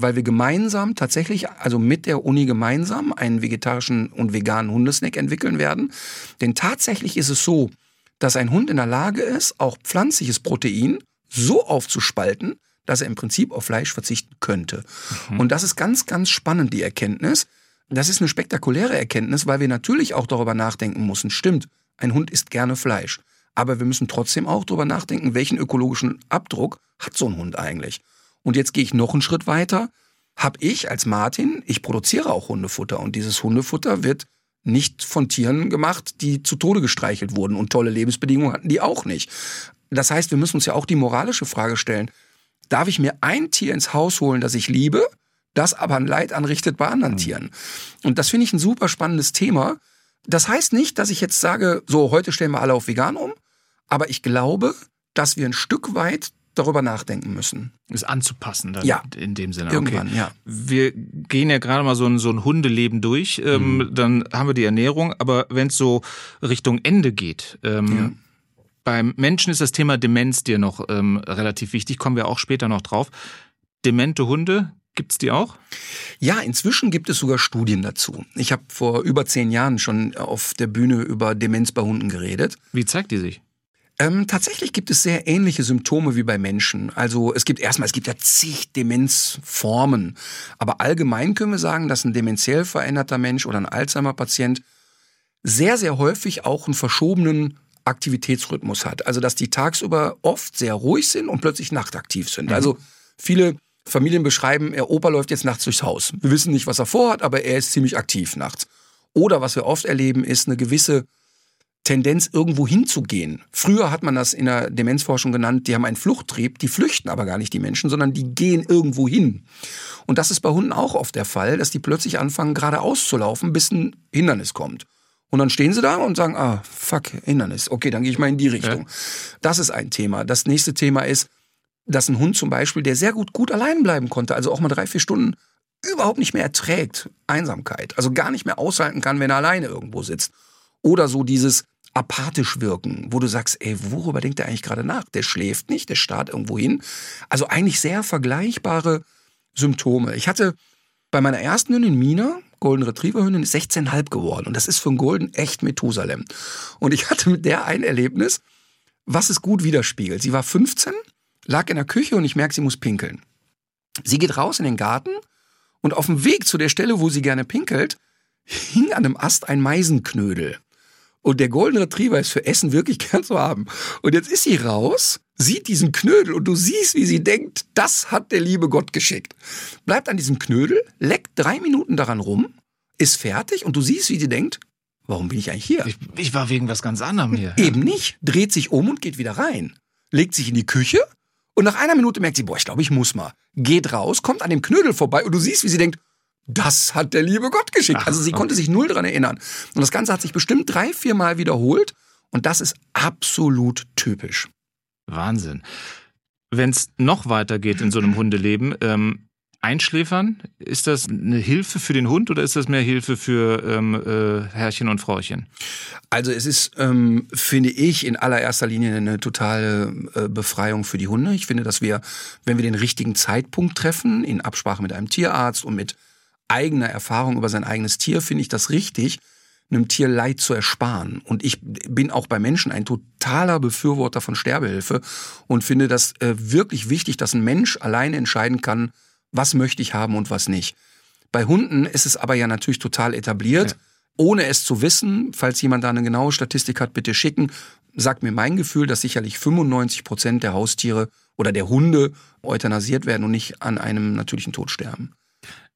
weil wir gemeinsam tatsächlich, also mit der Uni gemeinsam, einen vegetarischen und veganen Hundesnack entwickeln werden. Denn tatsächlich ist es so, dass ein Hund in der Lage ist, auch pflanzliches Protein so aufzuspalten, dass er im Prinzip auf Fleisch verzichten könnte. Mhm. Und das ist ganz, ganz spannend, die Erkenntnis. Das ist eine spektakuläre Erkenntnis, weil wir natürlich auch darüber nachdenken müssen. Stimmt, ein Hund isst gerne Fleisch. Aber wir müssen trotzdem auch darüber nachdenken, welchen ökologischen Abdruck hat so ein Hund eigentlich. Und jetzt gehe ich noch einen Schritt weiter. Hab ich als Martin, ich produziere auch Hundefutter und dieses Hundefutter wird nicht von Tieren gemacht, die zu Tode gestreichelt wurden und tolle Lebensbedingungen hatten die auch nicht. Das heißt, wir müssen uns ja auch die moralische Frage stellen, darf ich mir ein Tier ins Haus holen, das ich liebe, das aber ein Leid anrichtet bei anderen mhm. Tieren? Und das finde ich ein super spannendes Thema. Das heißt nicht, dass ich jetzt sage, so, heute stellen wir alle auf vegan um, aber ich glaube, dass wir ein Stück weit darüber nachdenken müssen. Es anzupassen dann ja. in dem Sinne. Irgendwann, okay. ja. Wir gehen ja gerade mal so ein, so ein Hundeleben durch, ähm, mhm. dann haben wir die Ernährung, aber wenn es so Richtung Ende geht, ähm, ja. beim Menschen ist das Thema Demenz dir noch ähm, relativ wichtig, kommen wir auch später noch drauf. Demente Hunde, Gibt es die auch? Ja, inzwischen gibt es sogar Studien dazu. Ich habe vor über zehn Jahren schon auf der Bühne über Demenz bei Hunden geredet. Wie zeigt die sich? Ähm, tatsächlich gibt es sehr ähnliche Symptome wie bei Menschen. Also es gibt erstmal, es gibt ja zig Demenzformen. Aber allgemein können wir sagen, dass ein dementiell veränderter Mensch oder ein Alzheimer-Patient sehr, sehr häufig auch einen verschobenen Aktivitätsrhythmus hat. Also dass die tagsüber oft sehr ruhig sind und plötzlich nachtaktiv sind. Mhm. Also viele Familien beschreiben, ihr Opa läuft jetzt nachts durchs Haus. Wir wissen nicht, was er vorhat, aber er ist ziemlich aktiv nachts. Oder was wir oft erleben, ist eine gewisse Tendenz, irgendwo hinzugehen. Früher hat man das in der Demenzforschung genannt, die haben einen Fluchttrieb, die flüchten aber gar nicht die Menschen, sondern die gehen irgendwo hin. Und das ist bei Hunden auch oft der Fall, dass die plötzlich anfangen, geradeaus zu laufen, bis ein Hindernis kommt. Und dann stehen sie da und sagen, ah, fuck, Hindernis. Okay, dann gehe ich mal in die Richtung. Ja. Das ist ein Thema. Das nächste Thema ist, dass ein Hund zum Beispiel, der sehr gut, gut allein bleiben konnte, also auch mal drei, vier Stunden, überhaupt nicht mehr erträgt Einsamkeit. Also gar nicht mehr aushalten kann, wenn er alleine irgendwo sitzt. Oder so dieses, apathisch wirken, wo du sagst, ey, worüber denkt er eigentlich gerade nach? Der schläft nicht, der starrt irgendwo hin. Also eigentlich sehr vergleichbare Symptome. Ich hatte bei meiner ersten Hündin Mina, Golden Retriever Hündin, ist 16,5 geworden. Und das ist für einen Golden echt Methusalem. Und ich hatte mit der ein Erlebnis, was es gut widerspiegelt. Sie war 15, lag in der Küche und ich merke, sie muss pinkeln. Sie geht raus in den Garten und auf dem Weg zu der Stelle, wo sie gerne pinkelt, hing an einem Ast ein Meisenknödel. Und der Golden Retriever ist für Essen wirklich gern zu haben. Und jetzt ist sie raus, sieht diesen Knödel und du siehst, wie sie denkt, das hat der liebe Gott geschickt. Bleibt an diesem Knödel, leckt drei Minuten daran rum, ist fertig und du siehst, wie sie denkt, warum bin ich eigentlich hier? Ich, ich war wegen was ganz anderem hier. Eben nicht, dreht sich um und geht wieder rein. Legt sich in die Küche und nach einer Minute merkt sie, boah, ich glaube, ich muss mal. Geht raus, kommt an dem Knödel vorbei und du siehst, wie sie denkt, das hat der liebe Gott geschickt. Ach, also sie okay. konnte sich null dran erinnern. Und das Ganze hat sich bestimmt drei, vier Mal wiederholt. Und das ist absolut typisch. Wahnsinn. Wenn es noch weitergeht in so einem Hundeleben, ähm, Einschläfern, ist das eine Hilfe für den Hund oder ist das mehr Hilfe für ähm, äh, Herrchen und Frauchen? Also es ist, ähm, finde ich, in allererster Linie eine totale äh, Befreiung für die Hunde. Ich finde, dass wir, wenn wir den richtigen Zeitpunkt treffen, in Absprache mit einem Tierarzt und mit eigener Erfahrung über sein eigenes Tier, finde ich das richtig, einem Tier Leid zu ersparen. Und ich bin auch bei Menschen ein totaler Befürworter von Sterbehilfe und finde das äh, wirklich wichtig, dass ein Mensch alleine entscheiden kann, was möchte ich haben und was nicht. Bei Hunden ist es aber ja natürlich total etabliert, Ja. ohne es zu wissen. Falls jemand da eine genaue Statistik hat, bitte schicken. Sagt mir mein Gefühl, dass sicherlich 95 Prozent der Haustiere oder der Hunde euthanasiert werden und nicht an einem natürlichen Tod sterben.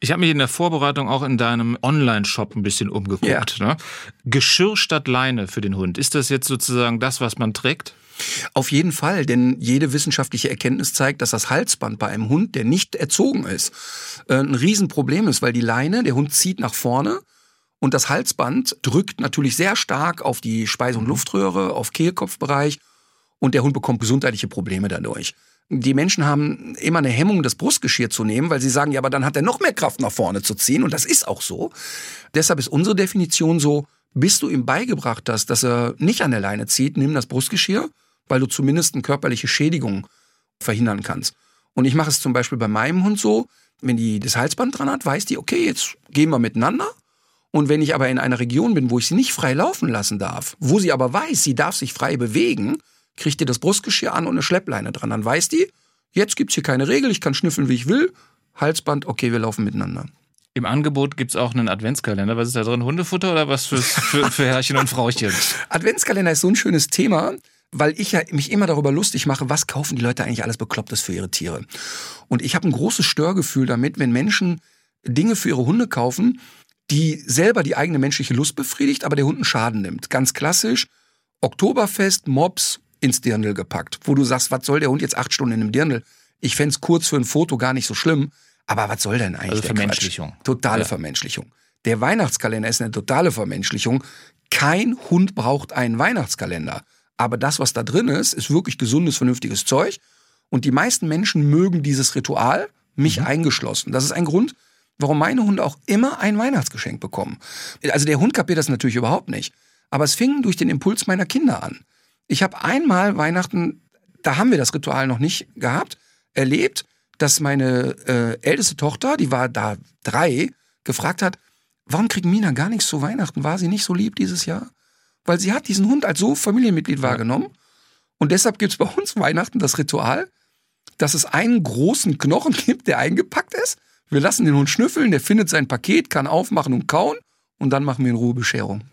Ich habe mich in der Vorbereitung auch in deinem Online-Shop ein bisschen umgeguckt. Ne? Geschirr statt Leine für den Hund. Ist das jetzt sozusagen das, was man trägt? Auf jeden Fall, denn jede wissenschaftliche Erkenntnis zeigt, dass das Halsband bei einem Hund, der nicht erzogen ist, äh, ein Riesenproblem ist, weil die Leine, der Hund zieht nach vorne und das Halsband drückt natürlich sehr stark auf die Speise- und Luftröhre, auf Kehlkopfbereich und der Hund bekommt gesundheitliche Probleme dadurch. Die Menschen haben immer eine Hemmung, das Brustgeschirr zu nehmen, weil sie sagen, ja, aber dann hat er noch mehr Kraft nach vorne zu ziehen und das ist auch so. Deshalb ist unsere Definition so, bis du ihm beigebracht hast, dass er nicht an der Leine zieht, nimm das Brustgeschirr, weil du zumindest eine körperliche Schädigung verhindern kannst. Und ich mache es zum Beispiel bei meinem Hund so, wenn die das Halsband dran hat, weiß die, okay, jetzt gehen wir miteinander. Und wenn ich aber in einer Region bin, wo ich sie nicht frei laufen lassen darf, wo sie aber weiß, sie darf sich frei bewegen, kriegt ihr das Brustgeschirr an und eine Schleppleine dran. Dann weiß die, jetzt gibt's hier keine Regel, ich kann schnüffeln, wie ich will. Halsband, okay, wir laufen miteinander. Im Angebot gibt's auch einen Adventskalender. Was ist da drin? Hundefutter oder was fürs, für, für Herrchen und Frauchen? Adventskalender ist so ein schönes Thema, weil ich ja mich immer darüber lustig mache, was kaufen die Leute eigentlich alles Beklopptes für ihre Tiere. Und ich habe ein großes Störgefühl damit, wenn Menschen Dinge für ihre Hunde kaufen, die selber die eigene menschliche Lust befriedigt, aber der Hund einen Schaden nimmt. Ganz klassisch, Oktoberfest, Mops ins Dirndl gepackt, wo du sagst, was soll der Hund jetzt acht Stunden in einem Dirndl? Ich fänd's kurz für ein Foto gar nicht so schlimm, aber was soll denn eigentlich Also der Quatsch? Vermenschlichung. Totale Ja. Vermenschlichung. Der Weihnachtskalender ist eine totale Vermenschlichung. Kein Hund braucht einen Weihnachtskalender. Aber das, was da drin ist, ist wirklich gesundes, vernünftiges Zeug. Und die meisten Menschen mögen dieses Ritual, mich eingeschlossen. Das ist ein Grund, warum meine Hunde auch immer ein Weihnachtsgeschenk bekommen. Also der Hund kapiert das natürlich überhaupt nicht. Aber es fing durch den Impuls meiner Kinder an. Ich habe einmal Weihnachten, da haben wir das Ritual noch nicht gehabt, erlebt, dass meine äh, älteste Tochter, die war da drei, gefragt hat, warum kriegt Mina gar nichts zu Weihnachten? War sie nicht so lieb dieses Jahr? Weil sie hat diesen Hund als so Familienmitglied wahrgenommen. Und deshalb gibt's bei uns Weihnachten das Ritual, dass es einen großen Knochen gibt, der eingepackt ist. Wir lassen den Hund schnüffeln, der findet sein Paket, kann aufmachen und kauen. Und dann machen wir in Ruhe Bescherung.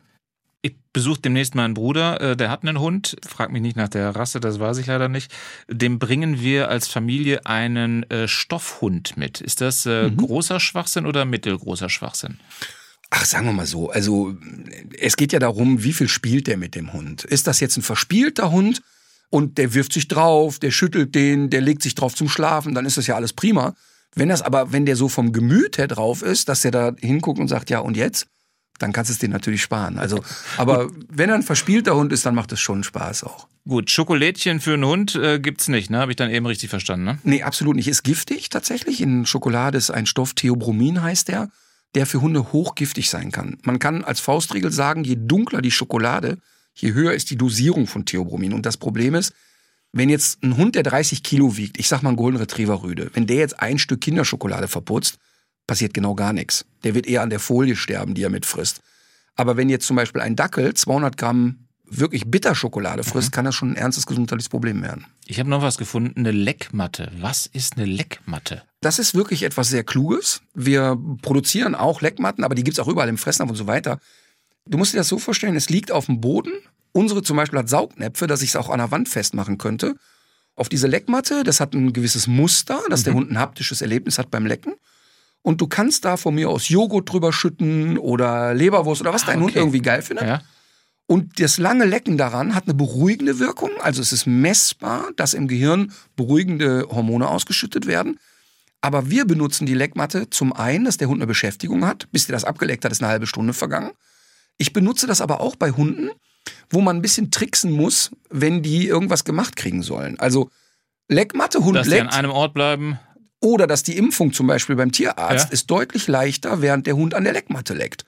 Ich besuche demnächst meinen Bruder, äh, der hat einen Hund, frag mich nicht nach der Rasse, das weiß ich leider nicht. Dem bringen wir als Familie einen äh, Stoffhund mit. Ist das äh, großer Schwachsinn oder mittelgroßer Schwachsinn? Ach, sagen wir mal so. Also, es geht ja darum, wie viel spielt der mit dem Hund? Ist das jetzt ein verspielter Hund und der wirft sich drauf, der schüttelt den, der legt sich drauf zum Schlafen, dann ist das ja alles prima. Wenn das aber, wenn der so vom Gemüt her drauf ist, dass der da hinguckt und sagt, ja, und jetzt? Dann kannst du es dir natürlich sparen. Also, aber wenn er ein verspielter Hund ist, dann macht es schon Spaß auch. Gut, Schokolädchen für einen Hund äh, gibt's nicht, ne? Habe ich dann eben richtig verstanden, ne? Nee, absolut nicht. Ist giftig tatsächlich. In Schokolade ist ein Stoff, Theobromin heißt der, der für Hunde hochgiftig sein kann. Man kann als Faustregel sagen, je dunkler die Schokolade, je höher ist die Dosierung von Theobromin. Und das Problem ist, wenn jetzt ein Hund, der 30 Kilo wiegt, ich sag mal ein Golden Retriever Rüde, wenn der jetzt ein Stück Kinderschokolade verputzt, passiert genau gar nichts. Der wird eher an der Folie sterben, die er mitfrisst. Aber wenn jetzt zum Beispiel ein Dackel 200 Gramm wirklich Bitterschokolade frisst, mhm. kann das schon ein ernstes gesundheitliches Problem werden. Ich habe noch was gefunden, eine Leckmatte. Was ist eine Leckmatte? Das ist wirklich etwas sehr Kluges. Wir produzieren auch Leckmatten, aber die gibt's auch überall im Fressnapf und so weiter. Du musst dir das so vorstellen, es liegt auf dem Boden. Unsere zum Beispiel hat Saugnäpfe, dass ich es auch an der Wand festmachen könnte. Auf diese Leckmatte, das hat ein gewisses Muster, dass mhm. der Hund ein haptisches Erlebnis hat beim Lecken. Und du kannst da von mir aus Joghurt drüber schütten oder Leberwurst oder was ah, dein okay. Hund irgendwie geil findet. Ja. Und das lange Lecken daran hat eine beruhigende Wirkung. Also es ist messbar, dass im Gehirn beruhigende Hormone ausgeschüttet werden. Aber wir benutzen die Leckmatte zum einen, dass der Hund eine Beschäftigung hat. Bis der das abgeleckt hat, ist eine halbe Stunde vergangen. Ich benutze das aber auch bei Hunden, wo man ein bisschen tricksen muss, wenn die irgendwas gemacht kriegen sollen. Also Leckmatte, Hund dass leckt. Dass die an einem Ort bleiben. Oder dass die Impfung zum Beispiel beim Tierarzt ja. ist deutlich leichter, während der Hund an der Leckmatte leckt.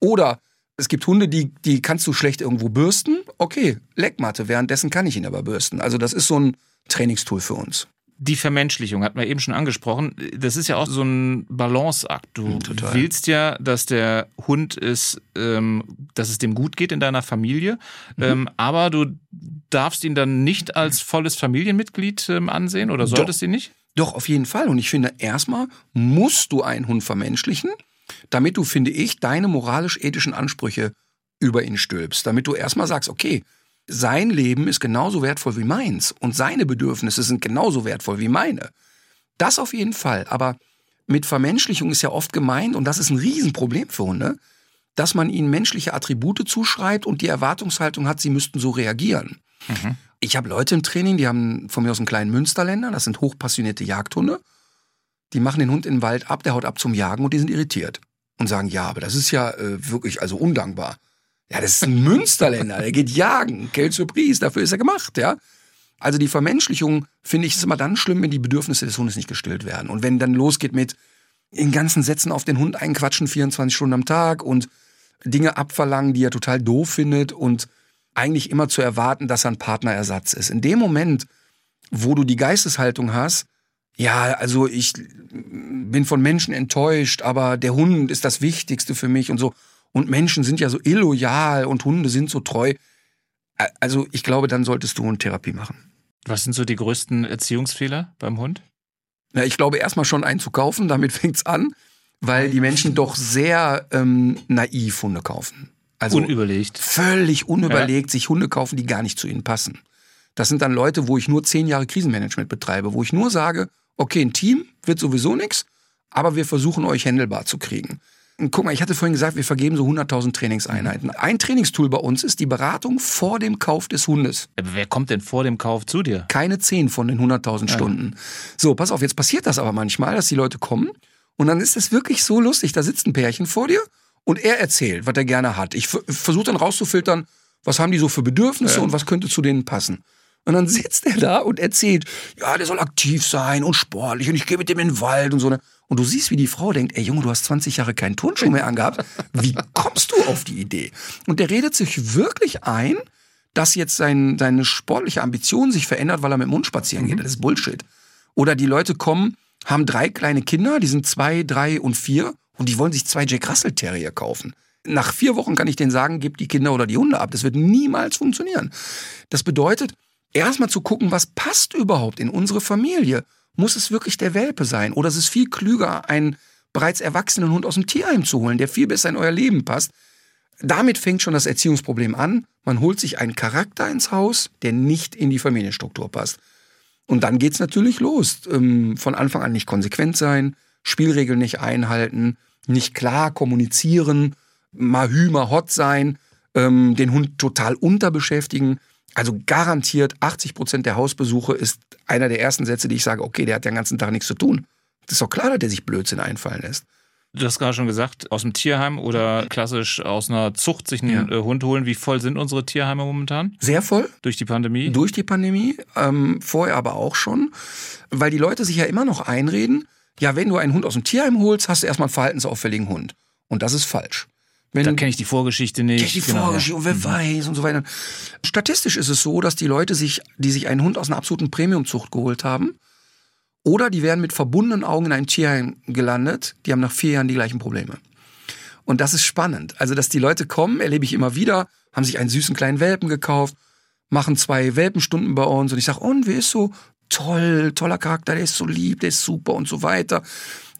Oder es gibt Hunde, die, die kannst du schlecht irgendwo bürsten. Okay, Leckmatte, währenddessen kann ich ihn aber bürsten. Also das ist so ein Trainingstool für uns. Die Vermenschlichung hat man eben schon angesprochen. Das ist ja auch so ein Balanceakt. Du hm, Total. willst ja, dass der Hund ist, ähm, dass es dem gut geht in deiner Familie, mhm. ähm, aber du darfst ihn dann nicht als volles Familienmitglied ähm, ansehen oder solltest Doch. ihn nicht? Doch, auf jeden Fall. Und ich finde, erstmal musst du einen Hund vermenschlichen, damit du, finde ich, deine moralisch-ethischen Ansprüche über ihn stülpst. Damit du erstmal sagst, okay, sein Leben ist genauso wertvoll wie meins und seine Bedürfnisse sind genauso wertvoll wie meine. Das auf jeden Fall. Aber mit Vermenschlichung ist ja oft gemeint, und das ist ein Riesenproblem für Hunde, dass man ihnen menschliche Attribute zuschreibt und die Erwartungshaltung hat, sie müssten so reagieren. Mhm. Ich habe Leute im Training, die haben von mir aus einen kleinen Münsterländer, das sind hochpassionierte Jagdhunde. Die machen den Hund in den Wald ab, der haut ab zum Jagen und die sind irritiert. Und sagen, ja, aber das ist ja äh, wirklich also undankbar. Ja, das ist ein Münsterländer, der geht jagen. Quelle Surprise, dafür ist er gemacht, ja. Also die Vermenschlichung, finde ich, ist immer dann schlimm, wenn die Bedürfnisse des Hundes nicht gestillt werden. Und wenn dann losgeht mit in ganzen Sätzen auf den Hund einquatschen, 24 Stunden am Tag und Dinge abverlangen, die er total doof findet und eigentlich immer zu erwarten, dass er ein Partnerersatz ist. In dem Moment, wo du die Geisteshaltung hast, ja, also ich bin von Menschen enttäuscht, aber der Hund ist das Wichtigste für mich und so. Und Menschen sind ja so illoyal und Hunde sind so treu. Also ich glaube, dann solltest du Hundtherapie machen. Was sind so die größten Erziehungsfehler beim Hund? Na, ich glaube erstmal schon einen zu kaufen, damit fängt's an, weil die Menschen doch sehr ähm, naiv Hunde kaufen. Also unüberlegt. Völlig unüberlegt ja. sich Hunde kaufen, die gar nicht zu ihnen passen. Das sind dann Leute, wo ich nur zehn Jahre Krisenmanagement betreibe, wo ich nur sage, okay, ein Team wird sowieso nichts, aber wir versuchen euch händelbar zu kriegen. Und guck mal, ich hatte vorhin gesagt, wir vergeben so 100.000 Trainingseinheiten. Ein Trainingstool bei uns ist die Beratung vor dem Kauf des Hundes. Aber wer kommt denn vor dem Kauf zu dir? Keine zehn von den 100.000 Stunden. So, pass auf, jetzt passiert das aber manchmal, dass die Leute kommen und dann ist es wirklich so lustig. Da sitzt ein Pärchen vor dir und er erzählt, was er gerne hat. Ich versuche dann rauszufiltern, was haben die so für Bedürfnisse ja. und was könnte zu denen passen. Und dann sitzt er da und erzählt, ja, der soll aktiv sein und sportlich und ich gehe mit dem in den Wald und so. Ne? Und du siehst, wie die Frau denkt, ey Junge, du hast 20 Jahre keinen Turnschuh mehr angehabt. Wie kommst du auf die Idee? Und der redet sich wirklich ein, dass jetzt sein, seine sportliche Ambition sich verändert, weil er mit dem Hund spazieren geht. Das ist Bullshit. Oder die Leute kommen, haben drei kleine Kinder, die sind zwei, drei und vier und die wollen sich zwei Jack Russell Terrier kaufen. Nach vier Wochen kann ich denen sagen, gib die Kinder oder die Hunde ab. Das wird niemals funktionieren. Das bedeutet, erstmal zu gucken, was passt überhaupt in unsere Familie. Muss es wirklich der Welpe sein? Oder ist es viel klüger, einen bereits erwachsenen Hund aus dem Tierheim zu holen, der viel besser in euer Leben passt? Damit fängt schon das Erziehungsproblem an. Man holt sich einen Charakter ins Haus, der nicht in die Familienstruktur passt. Und dann geht's natürlich los. Ähm, von Anfang an nicht konsequent sein, Spielregeln nicht einhalten, nicht klar kommunizieren, mal hü, mal hot sein, ähm, den Hund total unterbeschäftigen. Also garantiert 80 Prozent der Hausbesuche ist einer der ersten Sätze, die ich sage, okay, der hat den ganzen Tag nichts zu tun. Das ist doch klar, dass der sich Blödsinn einfallen lässt. Du hast gerade schon gesagt, aus dem Tierheim oder klassisch aus einer Zucht sich einen ja. Äh, Hund holen. Wie voll sind unsere Tierheime momentan? Sehr voll. Durch die Pandemie? Durch die Pandemie, ähm, vorher aber auch schon. Weil die Leute sich ja immer noch einreden, ja, wenn du einen Hund aus dem Tierheim holst, hast du erstmal einen verhaltensauffälligen Hund. Und das ist falsch. Wenn, da kenne ich die Vorgeschichte nicht. Kenn ich die genau, Vorgeschichte ja. und wer mhm. weiß und so weiter. Statistisch ist es so, dass die Leute sich, die sich einen Hund aus einer absoluten Premiumzucht geholt haben Oder die werden mit verbundenen Augen in einem Tierheim gelandet, die haben nach vier Jahren die gleichen Probleme. Und das ist spannend. Also, dass die Leute kommen, erlebe ich immer wieder, haben sich einen süßen kleinen Welpen gekauft, machen zwei Welpenstunden bei uns und ich sage, und wie ist so? Toll, toller Charakter, der ist so lieb, der ist super und so weiter.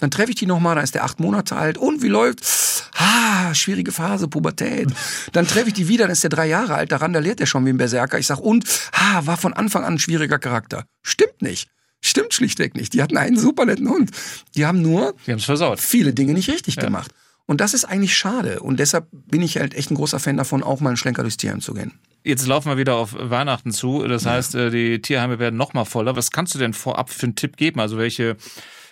Dann treffe ich die nochmal, dann ist der acht Monate alt. Und wie läuft? Ah, schwierige Phase, Pubertät. Dann treffe ich die wieder, dann ist der drei Jahre alt, daran, da lehrt er schon wie ein Berserker. Ich sag, und? Ah, war von Anfang an ein schwieriger Charakter. Stimmt nicht. Stimmt schlichtweg nicht. Die hatten einen super netten Hund. Die haben nur Die versaut. viele Dinge nicht richtig Ja. gemacht. Und das ist eigentlich schade. Und deshalb bin ich halt echt ein großer Fan davon, auch mal einen Schlenker durchs Tierheim zu gehen. Jetzt laufen wir wieder auf Weihnachten zu. Das heißt, äh, die Tierheime werden noch mal voller. Was kannst du denn vorab für einen Tipp geben? Also welche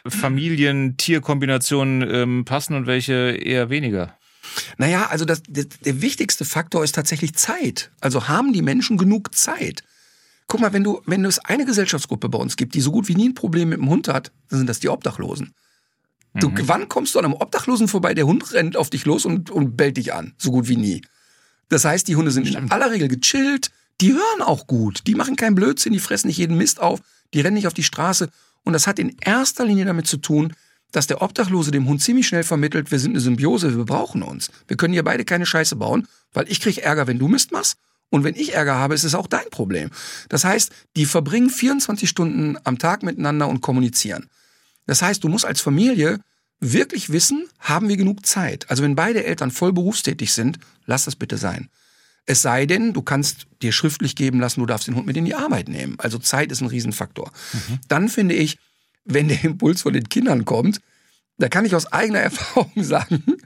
Familien-Tier-Kombinationen ähm, passen und welche eher weniger? Naja, also das, der, der wichtigste Faktor ist tatsächlich Zeit. Also haben die Menschen genug Zeit? Guck mal, wenn du, wenn es eine Gesellschaftsgruppe bei uns gibt, die so gut wie nie ein Problem mit dem Hund hat, dann sind das die Obdachlosen. Du, wann kommst du an einem Obdachlosen vorbei, der Hund rennt auf dich los und, und bellt dich an? So gut wie nie. Das heißt, die Hunde sind in aller Regel gechillt, die hören auch gut, die machen keinen Blödsinn, die fressen nicht jeden Mist auf, die rennen nicht auf die Straße. Und das hat in erster Linie damit zu tun, dass der Obdachlose dem Hund ziemlich schnell vermittelt, wir sind eine Symbiose, wir brauchen uns. Wir können hier beide keine Scheiße bauen, weil ich krieg Ärger, wenn du Mist machst. Und wenn ich Ärger habe, ist es auch dein Problem. Das heißt, die verbringen 24 Stunden am Tag miteinander und kommunizieren. Das heißt, du musst als Familie wirklich wissen, haben wir genug Zeit? Also wenn beide Eltern voll berufstätig sind, lass das bitte sein. Es sei denn, du kannst dir schriftlich geben lassen, du darfst den Hund mit in die Arbeit nehmen. Also Zeit ist ein Riesenfaktor. Dann finde ich, wenn der Impuls von den Kindern kommt, da kann ich aus eigener Erfahrung sagen,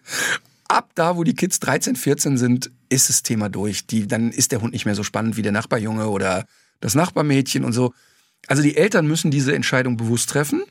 ab da, wo die Kids 13, 14 sind, ist das Thema durch. Die, dann ist der Hund nicht mehr so spannend wie der Nachbarjunge oder das Nachbarmädchen und so. Also die Eltern müssen diese Entscheidung bewusst treffen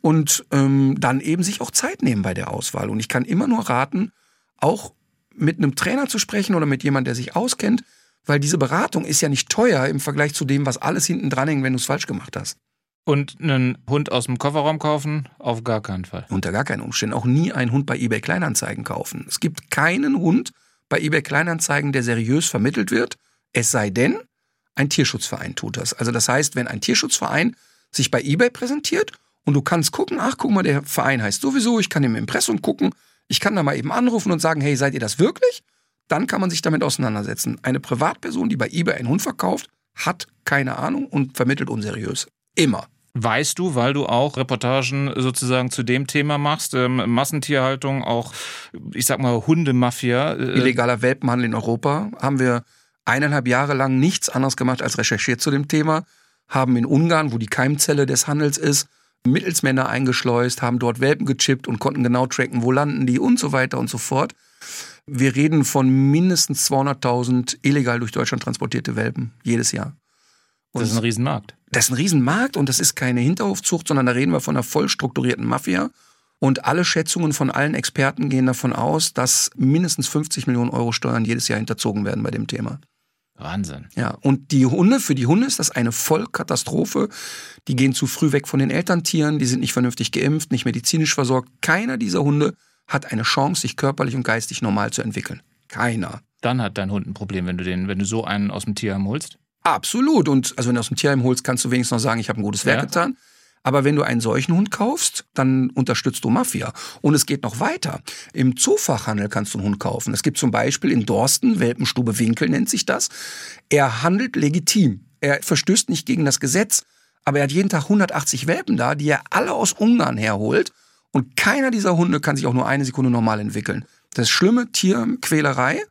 und ähm, dann eben sich auch Zeit nehmen bei der Auswahl. Und ich kann immer nur raten, auch mit einem Trainer zu sprechen oder mit jemandem, der sich auskennt, weil diese Beratung ist ja nicht teuer im Vergleich zu dem, was alles hinten dran hängt, wenn du es falsch gemacht hast. Und einen Hund aus dem Kofferraum kaufen? Auf gar keinen Fall. Unter gar keinen Umständen auch nie einen Hund bei eBay Kleinanzeigen kaufen. Es gibt keinen Hund bei eBay Kleinanzeigen, der seriös vermittelt wird, es sei denn, ein Tierschutzverein tut das. Also das heißt, wenn ein Tierschutzverein sich bei eBay präsentiert und du kannst gucken, ach guck mal, der Verein heißt sowieso, ich kann im Impressum gucken, ich kann da mal eben anrufen und sagen, hey, seid ihr das wirklich? Dann kann man sich damit auseinandersetzen. Eine Privatperson, die bei eBay einen Hund verkauft, hat keine Ahnung und vermittelt unseriös. Immer. Weißt du, weil du auch Reportagen sozusagen zu dem Thema machst, ähm, Massentierhaltung, auch, ich sag mal, Hundemafia. Äh, illegaler Welpenhandel in Europa, haben wir eineinhalb Jahre lang nichts anderes gemacht als recherchiert zu dem Thema, haben in Ungarn, wo die Keimzelle des Handels ist, Mittelsmänner eingeschleust, haben dort Welpen gechippt und konnten genau tracken, wo landen die und so weiter und so fort. Wir reden von mindestens 200.000 illegal durch Deutschland transportierte Welpen jedes Jahr. Und das ist ein Riesenmarkt. das ist ein Riesenmarkt und das ist keine Hinterhofzucht, sondern da reden wir von einer voll strukturierten Mafia. Und alle Schätzungen von allen Experten gehen davon aus, dass mindestens 50 Millionen Euro Steuern jedes Jahr hinterzogen werden bei dem Thema. Wahnsinn. Ja, und die Hunde, für die Hunde ist das eine Vollkatastrophe. Die gehen zu früh weg von den Elterntieren, die sind nicht vernünftig geimpft, nicht medizinisch versorgt. Keiner dieser Hunde hat eine Chance, sich körperlich und geistig normal zu entwickeln. Keiner. Dann hat dein Hund ein Problem, wenn du den, wenn du so einen aus dem Tierheim holst. Absolut. Und also wenn du aus dem Tierheim holst, kannst du wenigstens noch sagen, ich habe ein gutes Werk Ja. getan. Aber wenn du einen solchen Hund kaufst, dann unterstützt du Mafia. Und es geht noch weiter. Im Zoofachhandel kannst du einen Hund kaufen. Es gibt zum Beispiel in Dorsten, Welpenstube Winkel nennt sich das. Er handelt legitim. Er verstößt nicht gegen das Gesetz, aber er hat jeden Tag 180 Welpen da, die er alle aus Ungarn herholt. Und keiner dieser Hunde kann sich auch nur eine Sekunde normal entwickeln. Das ist schlimme Tierquälerei.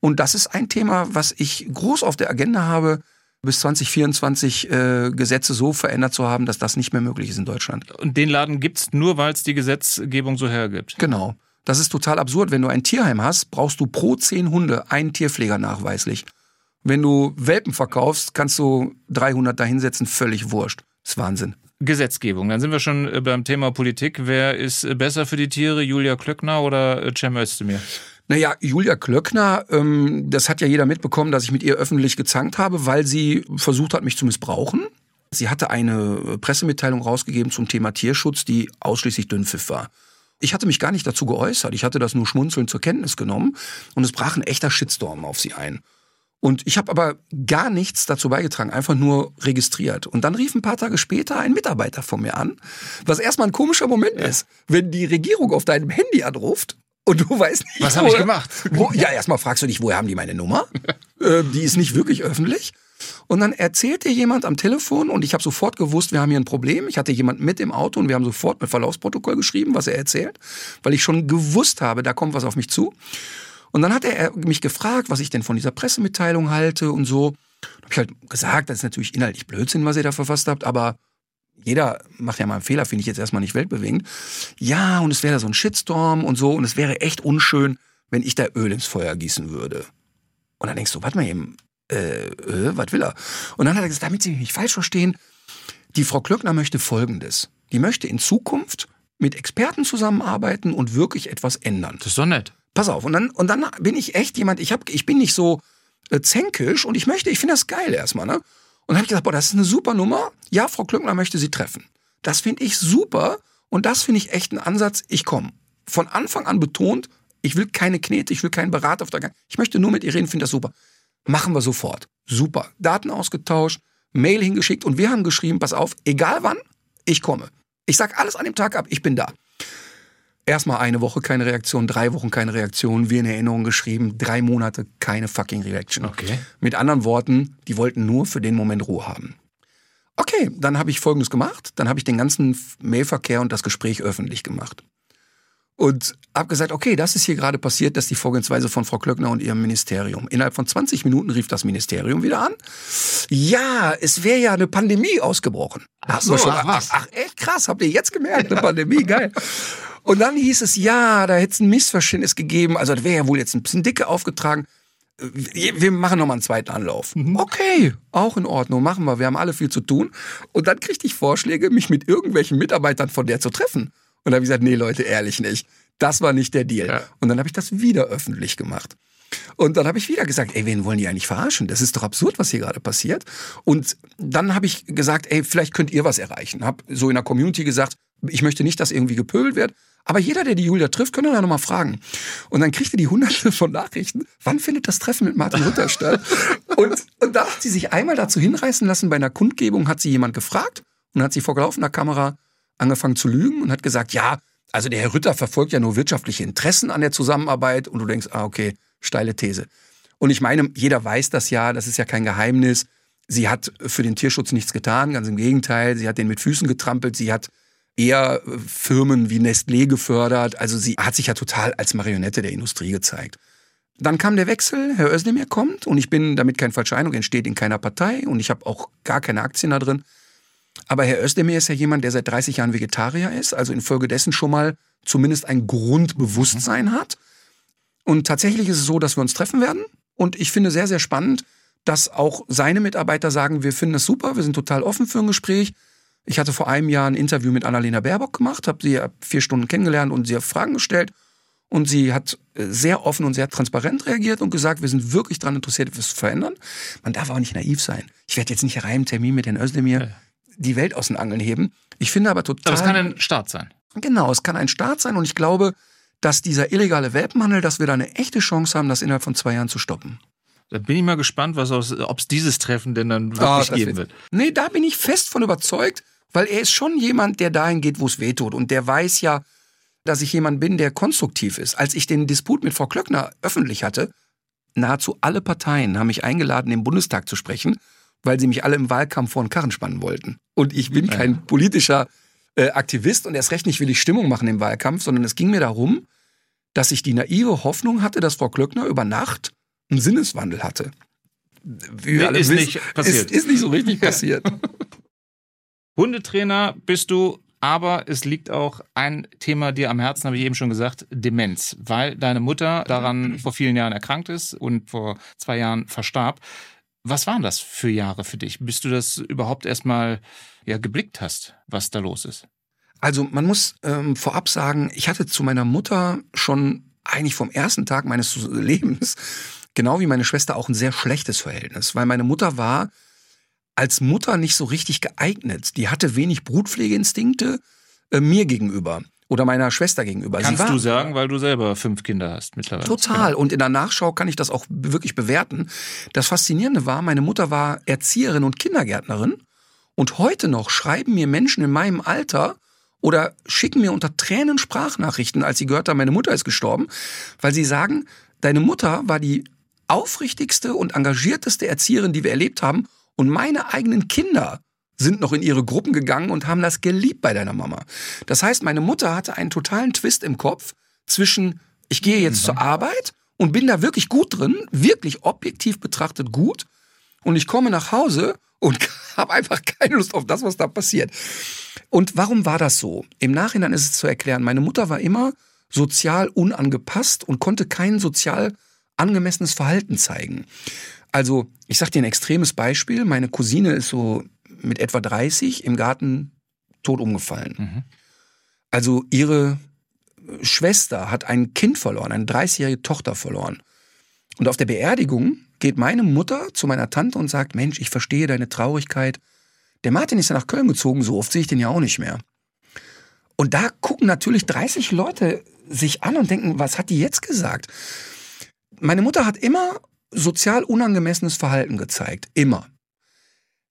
Und das ist ein Thema, was ich groß auf der Agenda habe, bis 2024 äh, Gesetze so verändert zu haben, dass das nicht mehr möglich ist in Deutschland. Und den Laden gibt's nur, weil es die Gesetzgebung so hergibt. Genau. Das ist total absurd. Wenn du ein Tierheim hast, brauchst du pro zehn Hunde einen Tierpfleger nachweislich. Wenn du Welpen verkaufst, kannst du 300 dahinsetzen, völlig wurscht. Das ist Wahnsinn. Gesetzgebung. Dann sind wir schon äh, beim Thema Politik. Wer ist äh, besser für die Tiere, Julia Klöckner oder äh, Cem Özdemir? Naja, Julia Klöckner, ähm, das hat ja jeder mitbekommen, dass ich mit ihr öffentlich gezankt habe, weil sie versucht hat, mich zu missbrauchen. Sie hatte eine Pressemitteilung rausgegeben zum Thema Tierschutz, die ausschließlich Dünnpfiff war. Ich hatte mich gar nicht dazu geäußert. Ich hatte das nur schmunzelnd zur Kenntnis genommen und es brach ein echter Shitstorm auf sie ein. Und ich habe aber gar nichts dazu beigetragen, einfach nur registriert. Und dann rief ein paar Tage später ein Mitarbeiter von mir an, was erstmal ein komischer Moment ja. ist, wenn die Regierung auf deinem Handy anruft und du weißt nicht, was habe ich gemacht. Wo, ja, erstmal fragst du dich, woher haben die meine Nummer? äh, die ist nicht wirklich öffentlich. Und dann erzählt dir jemand am Telefon und ich habe sofort gewusst, wir haben hier ein Problem. Ich hatte jemand mit im Auto und wir haben sofort mit Verlaufsprotokoll geschrieben, was er erzählt, weil ich schon gewusst habe, da kommt was auf mich zu. Und dann hat er mich gefragt, was ich denn von dieser Pressemitteilung halte und so. Da habe ich halt gesagt, das ist natürlich inhaltlich Blödsinn, was ihr da verfasst habt, aber jeder macht ja mal einen Fehler, finde ich jetzt erstmal nicht weltbewegend. Ja, und es wäre da so ein Shitstorm und so und es wäre echt unschön, wenn ich da Öl ins Feuer gießen würde. Und dann denkst du, warte mal eben, äh, äh, was will er? Und dann hat er gesagt, damit Sie mich nicht falsch verstehen, die Frau Klöckner möchte Folgendes. Die möchte in Zukunft mit Experten zusammenarbeiten und wirklich etwas ändern. Das ist doch nett. Pass auf, und dann, und dann bin ich echt jemand, ich, hab, ich bin nicht so äh, zänkisch und ich möchte, ich finde das geil erstmal, ne? Und dann habe ich gesagt, boah, das ist eine super Nummer. Ja, Frau Klöckner möchte sie treffen. Das finde ich super und das finde ich echt ein Ansatz, ich komme. Von Anfang an betont, ich will keine Knete, ich will keinen Berater auf der Gang. Ich möchte nur mit ihr reden, finde das super. Machen wir sofort. Super. Daten ausgetauscht, Mail hingeschickt und wir haben geschrieben, pass auf, egal wann, ich komme. Ich sag alles an dem Tag ab, ich bin da. Erstmal eine Woche keine Reaktion, drei Wochen keine Reaktion, wir in Erinnerung geschrieben, drei Monate keine fucking Reaction. Okay. Mit anderen Worten, die wollten nur für den Moment Ruhe haben. Okay, dann habe ich Folgendes gemacht. Dann habe ich den ganzen Mailverkehr und das Gespräch öffentlich gemacht. Und habe gesagt, okay, das ist hier gerade passiert, das ist die Vorgehensweise von Frau Klöckner und ihrem Ministerium. Innerhalb von 20 Minuten rief das Ministerium wieder an. Ja, es wäre ja eine Pandemie ausgebrochen. Ach so, ach, was? ach, echt krass, habt ihr jetzt gemerkt, eine Pandemie, geil. Und dann hieß es, ja, da hätte es ein Missverständnis gegeben. Also das wäre ja wohl jetzt ein bisschen dicke aufgetragen. Wir machen nochmal einen zweiten Anlauf. Mhm. Okay, auch in Ordnung, machen wir. Wir haben alle viel zu tun. Und dann kriegte ich Vorschläge, mich mit irgendwelchen Mitarbeitern von der zu treffen. Und da habe ich gesagt, nee, Leute, ehrlich nicht. Das war nicht der Deal. Ja. Und dann habe ich das wieder öffentlich gemacht. Und dann habe ich wieder gesagt, ey, wen wollen die eigentlich verarschen? Das ist doch absurd, was hier gerade passiert. Und dann habe ich gesagt, ey, vielleicht könnt ihr was erreichen. Hab so in der Community gesagt, ich möchte nicht, dass irgendwie gepölt wird. Aber jeder, der die Julia trifft, könnte da nochmal fragen. Und dann kriegte die hunderte von Nachrichten, wann findet das Treffen mit Martin Luther statt? Und, und da hat sie sich einmal dazu hinreißen lassen, bei einer Kundgebung hat sie jemand gefragt und hat sie vor laufender Kamera angefangen zu lügen und hat gesagt, ja, also der Herr Rütter verfolgt ja nur wirtschaftliche Interessen an der Zusammenarbeit und du denkst, ah, okay, steile These. Und ich meine, jeder weiß das ja, das ist ja kein Geheimnis. Sie hat für den Tierschutz nichts getan, ganz im Gegenteil. Sie hat den mit Füßen getrampelt. Sie hat eher äh, Firmen wie Nestlé gefördert. Also sie hat sich ja total als Marionette der Industrie gezeigt. Dann kam der Wechsel, Herr Özdemir kommt und ich bin damit kein Eindruck, entsteht in keiner Partei und ich habe auch gar keine Aktien da drin. Aber Herr Özdemir ist ja jemand, der seit 30 Jahren Vegetarier ist, also infolgedessen schon mal zumindest ein Grundbewusstsein hat. Und tatsächlich ist es so, dass wir uns treffen werden. Und ich finde sehr, sehr spannend, dass auch seine Mitarbeiter sagen, wir finden das super, wir sind total offen für ein Gespräch. Ich hatte vor einem Jahr ein Interview mit Annalena Baerbock gemacht, habe sie vier Stunden kennengelernt und sie Fragen gestellt. Und sie hat äh, sehr offen und sehr transparent reagiert und gesagt, wir sind wirklich daran interessiert, etwas zu verändern. Man darf aber nicht naiv sein. Ich werde jetzt nicht rein im Termin mit Herrn Özdemir Ja. die Welt aus den Angeln heben. Ich finde aber total... Aber es kann ein Start sein. Genau, es kann ein Start sein und ich glaube, dass dieser illegale Welpenhandel, dass wir da eine echte Chance haben, das innerhalb von zwei Jahren zu stoppen. Da bin ich mal gespannt, ob es dieses Treffen denn dann wirklich Ah, das geben wird- wird. Nee, da bin ich fest von überzeugt, weil er ist schon jemand, der dahin geht, wo es weh tut. Und der weiß ja, dass ich jemand bin, der konstruktiv ist. Als ich den Disput mit Frau Klöckner öffentlich hatte, nahezu alle Parteien haben mich eingeladen, im Bundestag zu sprechen, weil sie mich alle im Wahlkampf vor den Karren spannen wollten. Und ich bin kein politischer äh, Aktivist und erst recht nicht will ich Stimmung machen im Wahlkampf, sondern es ging mir darum, dass ich die naive Hoffnung hatte, dass Frau Klöckner über Nacht einen Sinneswandel hatte. Wie Nee, ist wissen, nicht passiert. Ist, ist nicht so richtig passiert. Hundetrainer bist du, aber es liegt auch ein Thema dir am Herzen, habe ich eben schon gesagt, Demenz, weil deine Mutter daran vor vielen Jahren erkrankt ist und vor zwei Jahren verstarb. Was waren das für Jahre für dich, bis du das überhaupt erstmal ja, geblickt hast, was da los ist? Also man muss ähm, vorab sagen, ich hatte zu meiner Mutter schon eigentlich vom ersten Tag meines Lebens, genau wie meine Schwester, auch ein sehr schlechtes Verhältnis, weil meine Mutter war als Mutter nicht so richtig geeignet. Die hatte wenig Brutpflegeinstinkte äh, mir gegenüber. oder meiner Schwester gegenüber. Kannst war, du sagen, weil du selber fünf Kinder hast mittlerweile. Total. Und in der Nachschau kann ich das auch wirklich bewerten. Das Faszinierende war, meine Mutter war Erzieherin und Kindergärtnerin. Und heute noch schreiben mir Menschen in meinem Alter oder schicken mir unter Tränen Sprachnachrichten, als sie gehört haben, meine Mutter ist gestorben, weil sie sagen, deine Mutter war die aufrichtigste und engagierteste Erzieherin, die wir erlebt haben. Und meine eigenen Kinder sind noch in ihre Gruppen gegangen und haben das geliebt bei deiner Mama. Das heißt, meine Mutter hatte einen totalen Twist im Kopf zwischen, ich gehe jetzt mhm. zur Arbeit und bin da wirklich gut drin, wirklich objektiv betrachtet gut. Und ich komme nach Hause und habe einfach keine Lust auf das, was da passiert. Und warum war das so? Im Nachhinein ist es zu erklären, meine Mutter war immer sozial unangepasst und konnte kein sozial angemessenes Verhalten zeigen. Also, ich sage dir ein extremes Beispiel. Meine Cousine ist so mit etwa 30 im Garten tot umgefallen. Mhm. Also ihre Schwester hat ein Kind verloren, eine 30-jährige Tochter verloren. Und auf der Beerdigung geht meine Mutter zu meiner Tante und sagt, Mensch, ich verstehe deine Traurigkeit. Der Martin ist ja nach Köln gezogen, so oft sehe ich den ja auch nicht mehr. Und da gucken natürlich 30 Leute sich an und denken, was hat die jetzt gesagt? Meine Mutter hat immer sozial unangemessenes Verhalten gezeigt. Immer.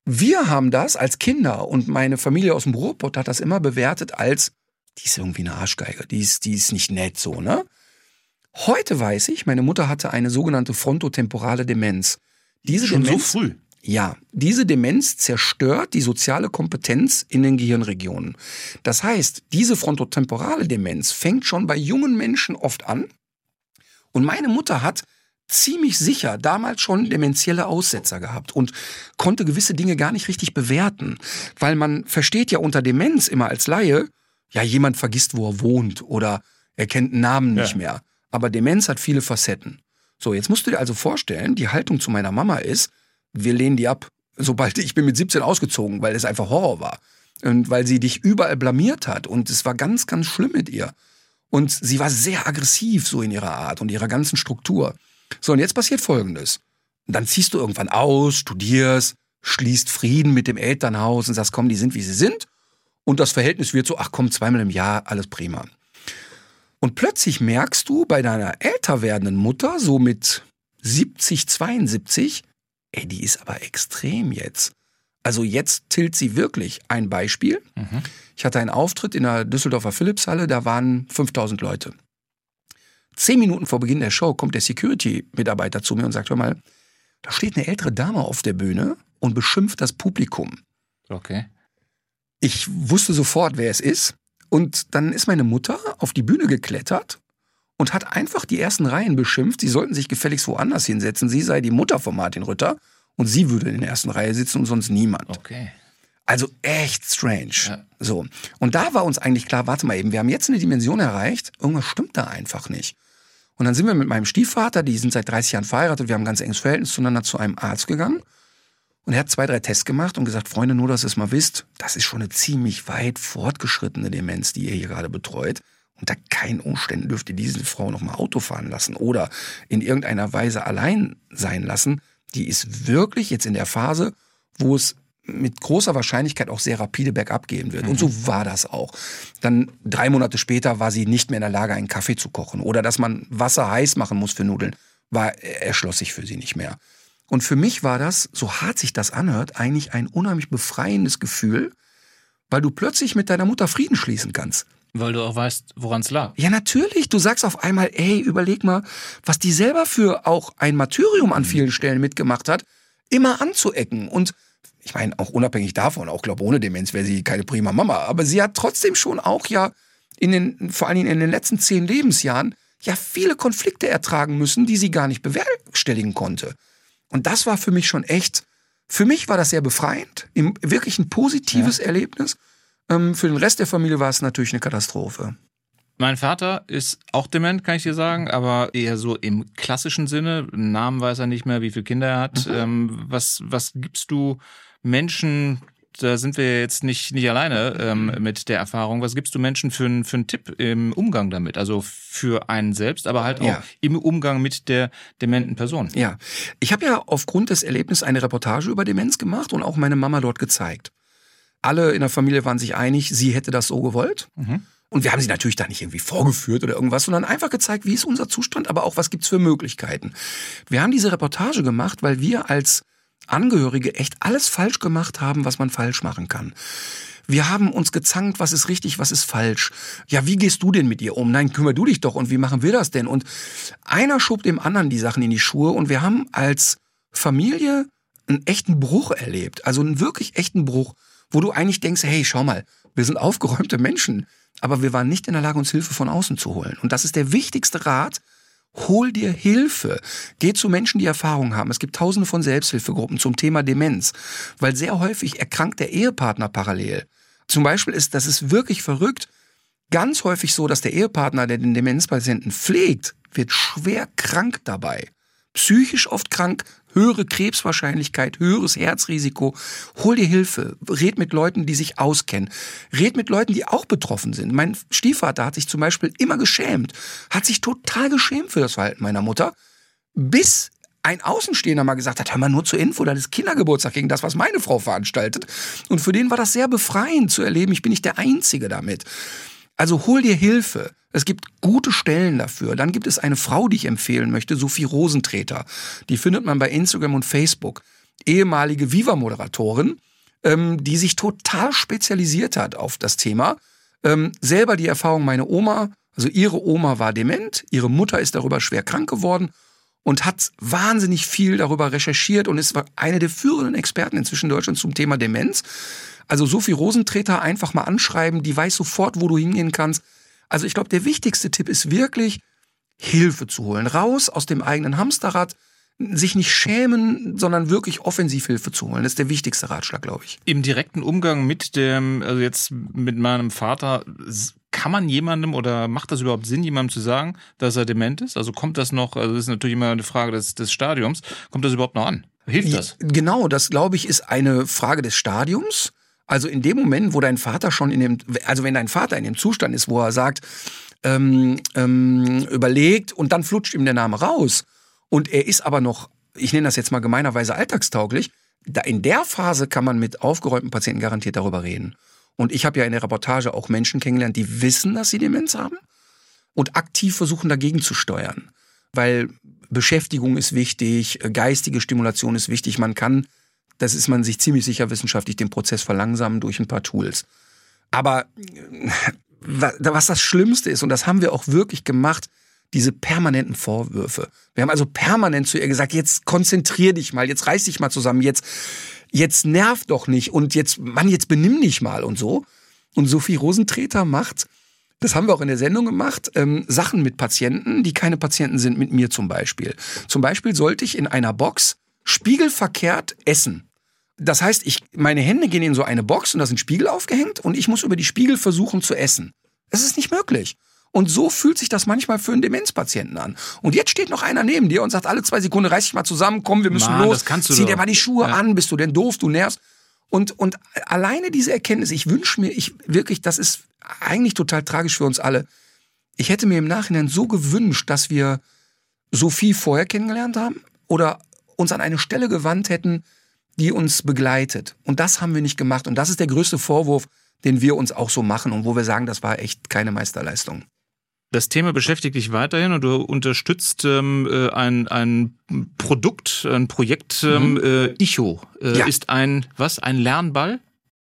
Wir haben das als Kinder und meine Familie aus dem Ruhrpott hat das immer bewertet als, die ist irgendwie eine Arschgeige, die ist, die ist nicht nett so, ne? Heute weiß ich, meine Mutter hatte eine sogenannte frontotemporale Demenz. Diese Schon Demenz, so früh? Ja, diese Demenz zerstört die soziale Kompetenz in den Gehirnregionen. Das heißt, diese frontotemporale Demenz fängt schon bei jungen Menschen oft an. Und meine Mutter hat ziemlich sicher damals schon dementielle Aussetzer gehabt und konnte gewisse Dinge gar nicht richtig bewerten, weil man versteht ja unter Demenz immer als Laie, ja, jemand vergisst, wo er wohnt oder er kennt einen Namen nicht ja. mehr. Aber Demenz hat viele Facetten. So, jetzt musst du dir also vorstellen, die Haltung zu meiner Mama ist, wir lehnen die ab. Sobald ich bin mit 17 ausgezogen, weil es einfach Horror war. Und weil sie dich überall blamiert hat. Und es war ganz, ganz schlimm mit ihr. Und sie war sehr aggressiv so in ihrer Art und ihrer ganzen Struktur. So, und jetzt passiert Folgendes. dann ziehst du irgendwann aus, studierst, schließt Frieden mit dem Elternhaus und sagst, komm, die sind, wie sie sind. Und das Verhältnis wird so, ach komm, zweimal im Jahr, alles prima. Und plötzlich merkst du bei deiner älter werdenden Mutter, so mit 70, 72, ey, die ist aber extrem jetzt. Also jetzt tilt sie wirklich. Ein Beispiel. Mhm. Ich hatte einen Auftritt in der Düsseldorfer Philipshalle, da waren 5000 Leute. Zehn Minuten vor Beginn der Show kommt der Security-Mitarbeiter zu mir und sagt, hör mal, da steht eine ältere Dame auf der Bühne und beschimpft das Publikum. Okay. Ich wusste sofort, wer es ist. Und dann ist meine Mutter auf die Bühne geklettert und hat einfach die ersten Reihen beschimpft, sie sollten sich gefälligst woanders hinsetzen. Sie sei die Mutter von Martin Rütter und sie würde in der ersten Reihe sitzen und sonst niemand. Okay. Also echt strange. Ja. So. Und da war uns eigentlich klar, warte mal eben, wir haben jetzt eine Dimension erreicht, irgendwas stimmt da einfach nicht. Und dann sind wir mit meinem Stiefvater, die sind seit 30 Jahren verheiratet, wir haben ein ganz enges Verhältnis zueinander, zu einem Arzt gegangen. Und er hat zwei, drei Tests gemacht und gesagt, Freunde, nur dass ihr es mal wisst, das ist schon eine ziemlich weit fortgeschrittene Demenz, die ihr hier gerade betreut. Unter keinen Umständen dürft ihr diese Frau noch mal Auto fahren lassen oder in irgendeiner Weise allein sein lassen. Die ist wirklich jetzt in der Phase, wo es mit großer Wahrscheinlichkeit auch sehr rapide bergab gehen wird. Und so mhm. war das auch. Dann drei Monate später war sie nicht mehr in der Lage, einen Kaffee zu kochen. Oder dass man Wasser heiß machen muss für Nudeln, war, erschloss sich für sie nicht mehr. Und für mich war das, so hart sich das anhört, eigentlich ein unheimlich befreiendes Gefühl, weil du plötzlich mit deiner Mutter Frieden schließen kannst. Weil du auch weißt, woran es lag. Ja, natürlich. Du sagst auf einmal, ey, überleg mal, was die selber für auch ein Martyrium an mhm. vielen Stellen mitgemacht hat, immer anzuecken. Und ich meine, auch unabhängig davon, auch glaube ohne Demenz wäre sie keine prima Mama, aber sie hat trotzdem schon auch ja in den, vor allen Dingen in den letzten zehn Lebensjahren, ja viele Konflikte ertragen müssen, die sie gar nicht bewerkstelligen konnte. Und das war für mich schon echt, für mich war das sehr befreiend, wirklich ein positives ja. Erlebnis. Ähm, für den Rest der Familie war es natürlich eine Katastrophe. Mein Vater ist auch dement, kann ich dir sagen, aber eher so im klassischen Sinne. Namen weiß er nicht mehr, wie viele Kinder er hat. Mhm. Ähm, was, was gibst du Menschen, da sind wir jetzt nicht, nicht alleine ähm, mit der Erfahrung. Was gibst du Menschen für, einen für einen Tipp im Umgang damit? Also für einen selbst, aber halt auch ja. im Umgang mit der dementen Person. Ja, ich habe ja aufgrund des Erlebnisses eine Reportage über Demenz gemacht und auch meine Mama dort gezeigt. Alle in der Familie waren sich einig, sie hätte das so gewollt. Mhm. Und wir haben sie natürlich da nicht irgendwie vorgeführt oder irgendwas, sondern einfach gezeigt, wie ist unser Zustand, aber auch was gibt's für Möglichkeiten. Wir haben diese Reportage gemacht, weil wir als Angehörige echt alles falsch gemacht haben, was man falsch machen kann. Wir haben uns gezankt, was ist richtig, was ist falsch. Ja, wie gehst du denn mit ihr um? Nein, kümmer du dich doch und wie machen wir das denn? Und einer schob dem anderen die Sachen in die Schuhe und wir haben als Familie einen echten Bruch erlebt. Also einen wirklich echten Bruch, wo du eigentlich denkst, hey, schau mal, wir sind aufgeräumte Menschen, aber wir waren nicht in der Lage, uns Hilfe von außen zu holen. Und das ist der wichtigste Rat, Hol dir Hilfe. Geh zu Menschen, die Erfahrung haben. Es gibt tausende von Selbsthilfegruppen zum Thema Demenz, weil sehr häufig erkrankt der Ehepartner parallel. Zum Beispiel ist, das ist wirklich verrückt, ganz häufig so, dass der Ehepartner, der den Demenzpatienten pflegt, wird schwer krank dabei. Psychisch oft krank, höhere Krebswahrscheinlichkeit, höheres Herzrisiko. Hol dir Hilfe. Red mit Leuten, die sich auskennen. Red mit Leuten, die auch betroffen sind. Mein Stiefvater hat sich zum Beispiel immer geschämt, hat sich total geschämt für das Verhalten meiner Mutter, bis ein Außenstehender mal gesagt hat, hör mal nur zur Info, das ist Kindergeburtstag gegen das, was meine Frau veranstaltet. Und für den war das sehr befreiend zu erleben, ich bin nicht der Einzige damit. Also hol dir Hilfe. Es gibt gute Stellen dafür. Dann gibt es eine Frau, die ich empfehlen möchte, Sophie Rosentreter. Die findet man bei Instagram und Facebook. Ehemalige Viva-Moderatorin, ähm, die sich total spezialisiert hat auf das Thema. Ähm, selber die Erfahrung, meine Oma, also ihre Oma war dement, ihre Mutter ist darüber schwer krank geworden und hat wahnsinnig viel darüber recherchiert und ist eine der führenden Experten inzwischen in Deutschland zum Thema Demenz. Also Sophie Rosentreter einfach mal anschreiben, die weiß sofort, wo du hingehen kannst. Also ich glaube, der wichtigste Tipp ist wirklich, Hilfe zu holen. Raus aus dem eigenen Hamsterrad, sich nicht schämen, sondern wirklich offensiv Hilfe zu holen. Das ist der wichtigste Ratschlag, glaube ich. Im direkten Umgang mit dem, also jetzt mit meinem Vater, kann man jemandem oder macht das überhaupt Sinn, jemandem zu sagen, dass er dement ist? Also kommt das noch, also das ist natürlich immer eine Frage des, des Stadiums, kommt das überhaupt noch an? Hilft das? Genau, das glaube ich ist eine Frage des Stadiums. Also in dem Moment, wo dein Vater schon in dem, also wenn dein Vater in dem Zustand ist, wo er sagt, ähm, ähm, überlegt und dann flutscht ihm der Name raus und er ist aber noch, ich nenne das jetzt mal gemeinerweise alltagstauglich, da in der Phase kann man mit aufgeräumten Patienten garantiert darüber reden. Und ich habe ja in der Reportage auch Menschen kennengelernt, die wissen, dass sie Demenz haben und aktiv versuchen dagegen zu steuern. Weil Beschäftigung ist wichtig, geistige Stimulation ist wichtig, man kann das ist man sich ziemlich sicher wissenschaftlich den Prozess verlangsamen durch ein paar Tools. Aber äh, was das Schlimmste ist, und das haben wir auch wirklich gemacht, diese permanenten Vorwürfe. Wir haben also permanent zu ihr gesagt, jetzt konzentrier dich mal, jetzt reiß dich mal zusammen, jetzt, jetzt nerv doch nicht und jetzt, Mann, jetzt benimm dich mal und so. Und Sophie Rosentreter macht, das haben wir auch in der Sendung gemacht, ähm, Sachen mit Patienten, die keine Patienten sind, mit mir zum Beispiel. Zum Beispiel sollte ich in einer Box spiegelverkehrt essen. Das heißt, ich, meine Hände gehen in so eine Box und da sind Spiegel aufgehängt und ich muss über die Spiegel versuchen zu essen. Es ist nicht möglich. Und so fühlt sich das manchmal für einen Demenzpatienten an. Und jetzt steht noch einer neben dir und sagt alle zwei Sekunden, reiß dich mal zusammen, komm, wir müssen Mann, los. Zieh doch. dir mal die Schuhe Ja. an, bist du denn doof, du nervst. Und, und alleine diese Erkenntnis, ich wünsche mir, ich wirklich, das ist eigentlich total tragisch für uns alle. Ich hätte mir im Nachhinein so gewünscht, dass wir Sophie vorher kennengelernt haben oder uns an eine Stelle gewandt hätten, die uns begleitet. Und das haben wir nicht gemacht. Und das ist der größte Vorwurf, den wir uns auch so machen und wo wir sagen, das war echt keine Meisterleistung. Das Thema beschäftigt dich weiterhin und du unterstützt ähm, äh, ein, ein Produkt, ein Projekt, ähm, äh, Icho. Äh, Ja. Ist ein, was? Ein Lernball?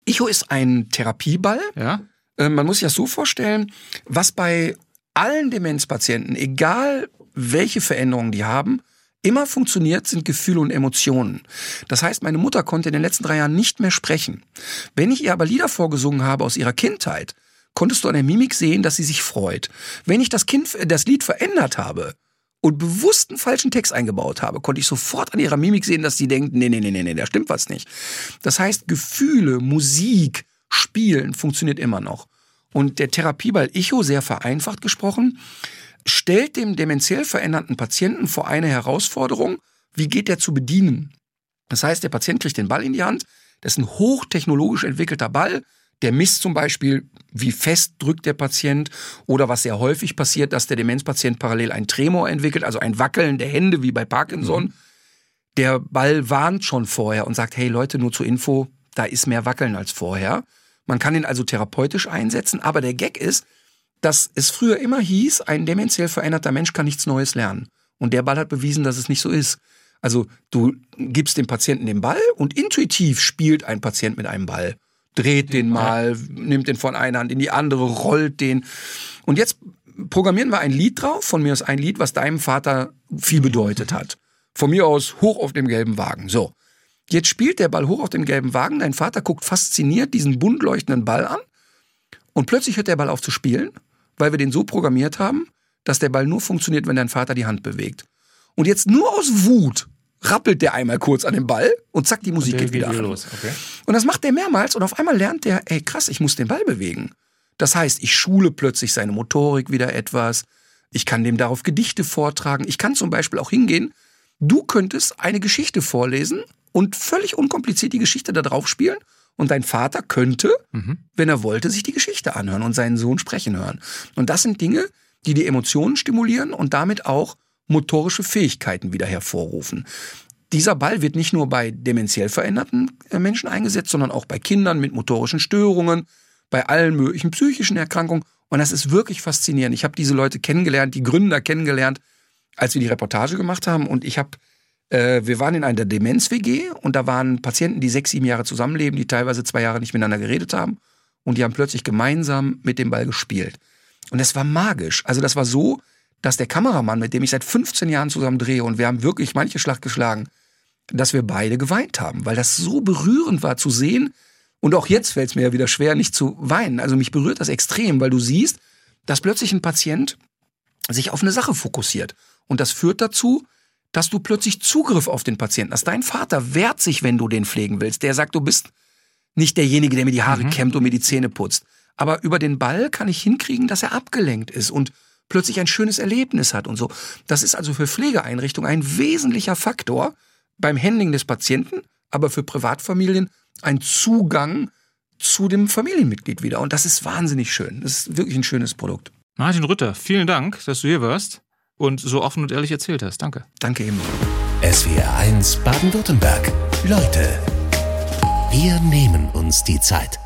Icho ist ein Therapieball. Ja. Äh, Man muss sich das so vorstellen, was bei allen Demenzpatienten, egal welche Veränderungen die haben, immer funktioniert, sind Gefühle und Emotionen. Das heißt, meine Mutter konnte in den letzten drei Jahren nicht mehr sprechen. Wenn ich ihr aber Lieder vorgesungen habe aus ihrer Kindheit, konntest du an der Mimik sehen, dass sie sich freut. Wenn ich das, kind, das Lied verändert habe und bewusst einen falschen Text eingebaut habe, konnte ich sofort an ihrer Mimik sehen, dass sie denkt, nee, nee, nee, nee, nee, da stimmt was nicht. Das heißt, Gefühle, Musik, Spielen funktioniert immer noch. Und der Therapieball Icho, sehr vereinfacht gesprochen, stellt dem dementiell veränderten Patienten vor eine Herausforderung, wie geht der zu bedienen? Das heißt, der Patient kriegt den Ball in die Hand, das ist ein hochtechnologisch entwickelter Ball, der misst zum Beispiel, wie fest drückt der Patient oder was sehr häufig passiert, dass der Demenzpatient parallel ein Tremor entwickelt, also ein Wackeln der Hände wie bei Parkinson. Der Ball warnt schon vorher und sagt, hey Leute, nur zur Info, da ist mehr Wackeln als vorher. Man kann ihn also therapeutisch einsetzen, aber der Gag ist, dass es früher immer hieß, ein dementiell veränderter Mensch kann nichts Neues lernen. Und der Ball hat bewiesen, dass es nicht so ist. Also du gibst dem Patienten den Ball und intuitiv spielt ein Patient mit einem Ball. Dreht den mal, nimmt den von einer Hand in die andere, rollt den. Und jetzt programmieren wir ein Lied drauf, von mir aus ein Lied, was deinem Vater viel bedeutet hat. Von mir aus hoch auf dem gelben Wagen. So. Jetzt spielt der Ball hoch auf dem gelben Wagen, dein Vater guckt fasziniert diesen bunt leuchtenden Ball an und plötzlich hört der Ball auf zu spielen, weil wir den so programmiert haben, dass der Ball nur funktioniert, wenn dein Vater die Hand bewegt. Und jetzt nur aus Wut rappelt der einmal kurz an den Ball und zack, die Musik geht wieder, wieder an. Los. Okay. Und das macht der mehrmals und auf einmal lernt der, ey krass, ich muss den Ball bewegen. Das heißt, ich schule plötzlich seine Motorik wieder etwas. Ich kann dem darauf Gedichte vortragen. Ich kann zum Beispiel auch hingehen. Du könntest eine Geschichte vorlesen und völlig unkompliziert die Geschichte da drauf spielen. Und dein Vater könnte, mhm. wenn er wollte, sich die Geschichte anhören und seinen Sohn sprechen hören. Und das sind Dinge, die die Emotionen stimulieren und damit auch motorische Fähigkeiten wieder hervorrufen. Dieser Ball wird nicht nur bei dementiell veränderten äh, Menschen eingesetzt, sondern auch bei Kindern mit motorischen Störungen, bei allen möglichen psychischen Erkrankungen. Und das ist wirklich faszinierend. Ich habe diese Leute kennengelernt, die Gründer kennengelernt, als wir die Reportage gemacht haben. Und ich habe, wir waren in einer Demenz-WG und da waren Patienten, die sechs, sieben Jahre zusammenleben, die teilweise zwei Jahre nicht miteinander geredet haben. Und die haben plötzlich gemeinsam mit dem Ball gespielt. Und das war magisch. Also das war so, dass der Kameramann, mit dem ich seit 15 Jahren zusammen drehe, und wir haben wirklich manche Schlacht geschlagen, dass wir beide geweint haben, weil das so berührend war zu sehen. Und auch jetzt fällt es mir ja wieder schwer, nicht zu weinen. Also mich berührt das extrem, weil du siehst, dass plötzlich ein Patient sich auf eine Sache fokussiert. Und das führt dazu, dass du plötzlich Zugriff auf den Patienten hast. Dein Vater wehrt sich, wenn du den pflegen willst. Der sagt, du bist nicht derjenige, der mir die Haare mhm. kämmt und mir die Zähne putzt. Aber über den Ball kann ich hinkriegen, dass er abgelenkt ist und plötzlich ein schönes Erlebnis hat und so. Das ist also für Pflegeeinrichtungen ein wesentlicher Faktor beim Handling des Patienten, aber für Privatfamilien ein Zugang zu dem Familienmitglied wieder. Und das ist wahnsinnig schön. Das ist wirklich ein schönes Produkt. Martin Rütter, vielen Dank, dass du hier warst und so offen und ehrlich erzählt hast. Danke. Danke eben. SWR 1 Baden-Württemberg. Leute, wir nehmen uns die Zeit.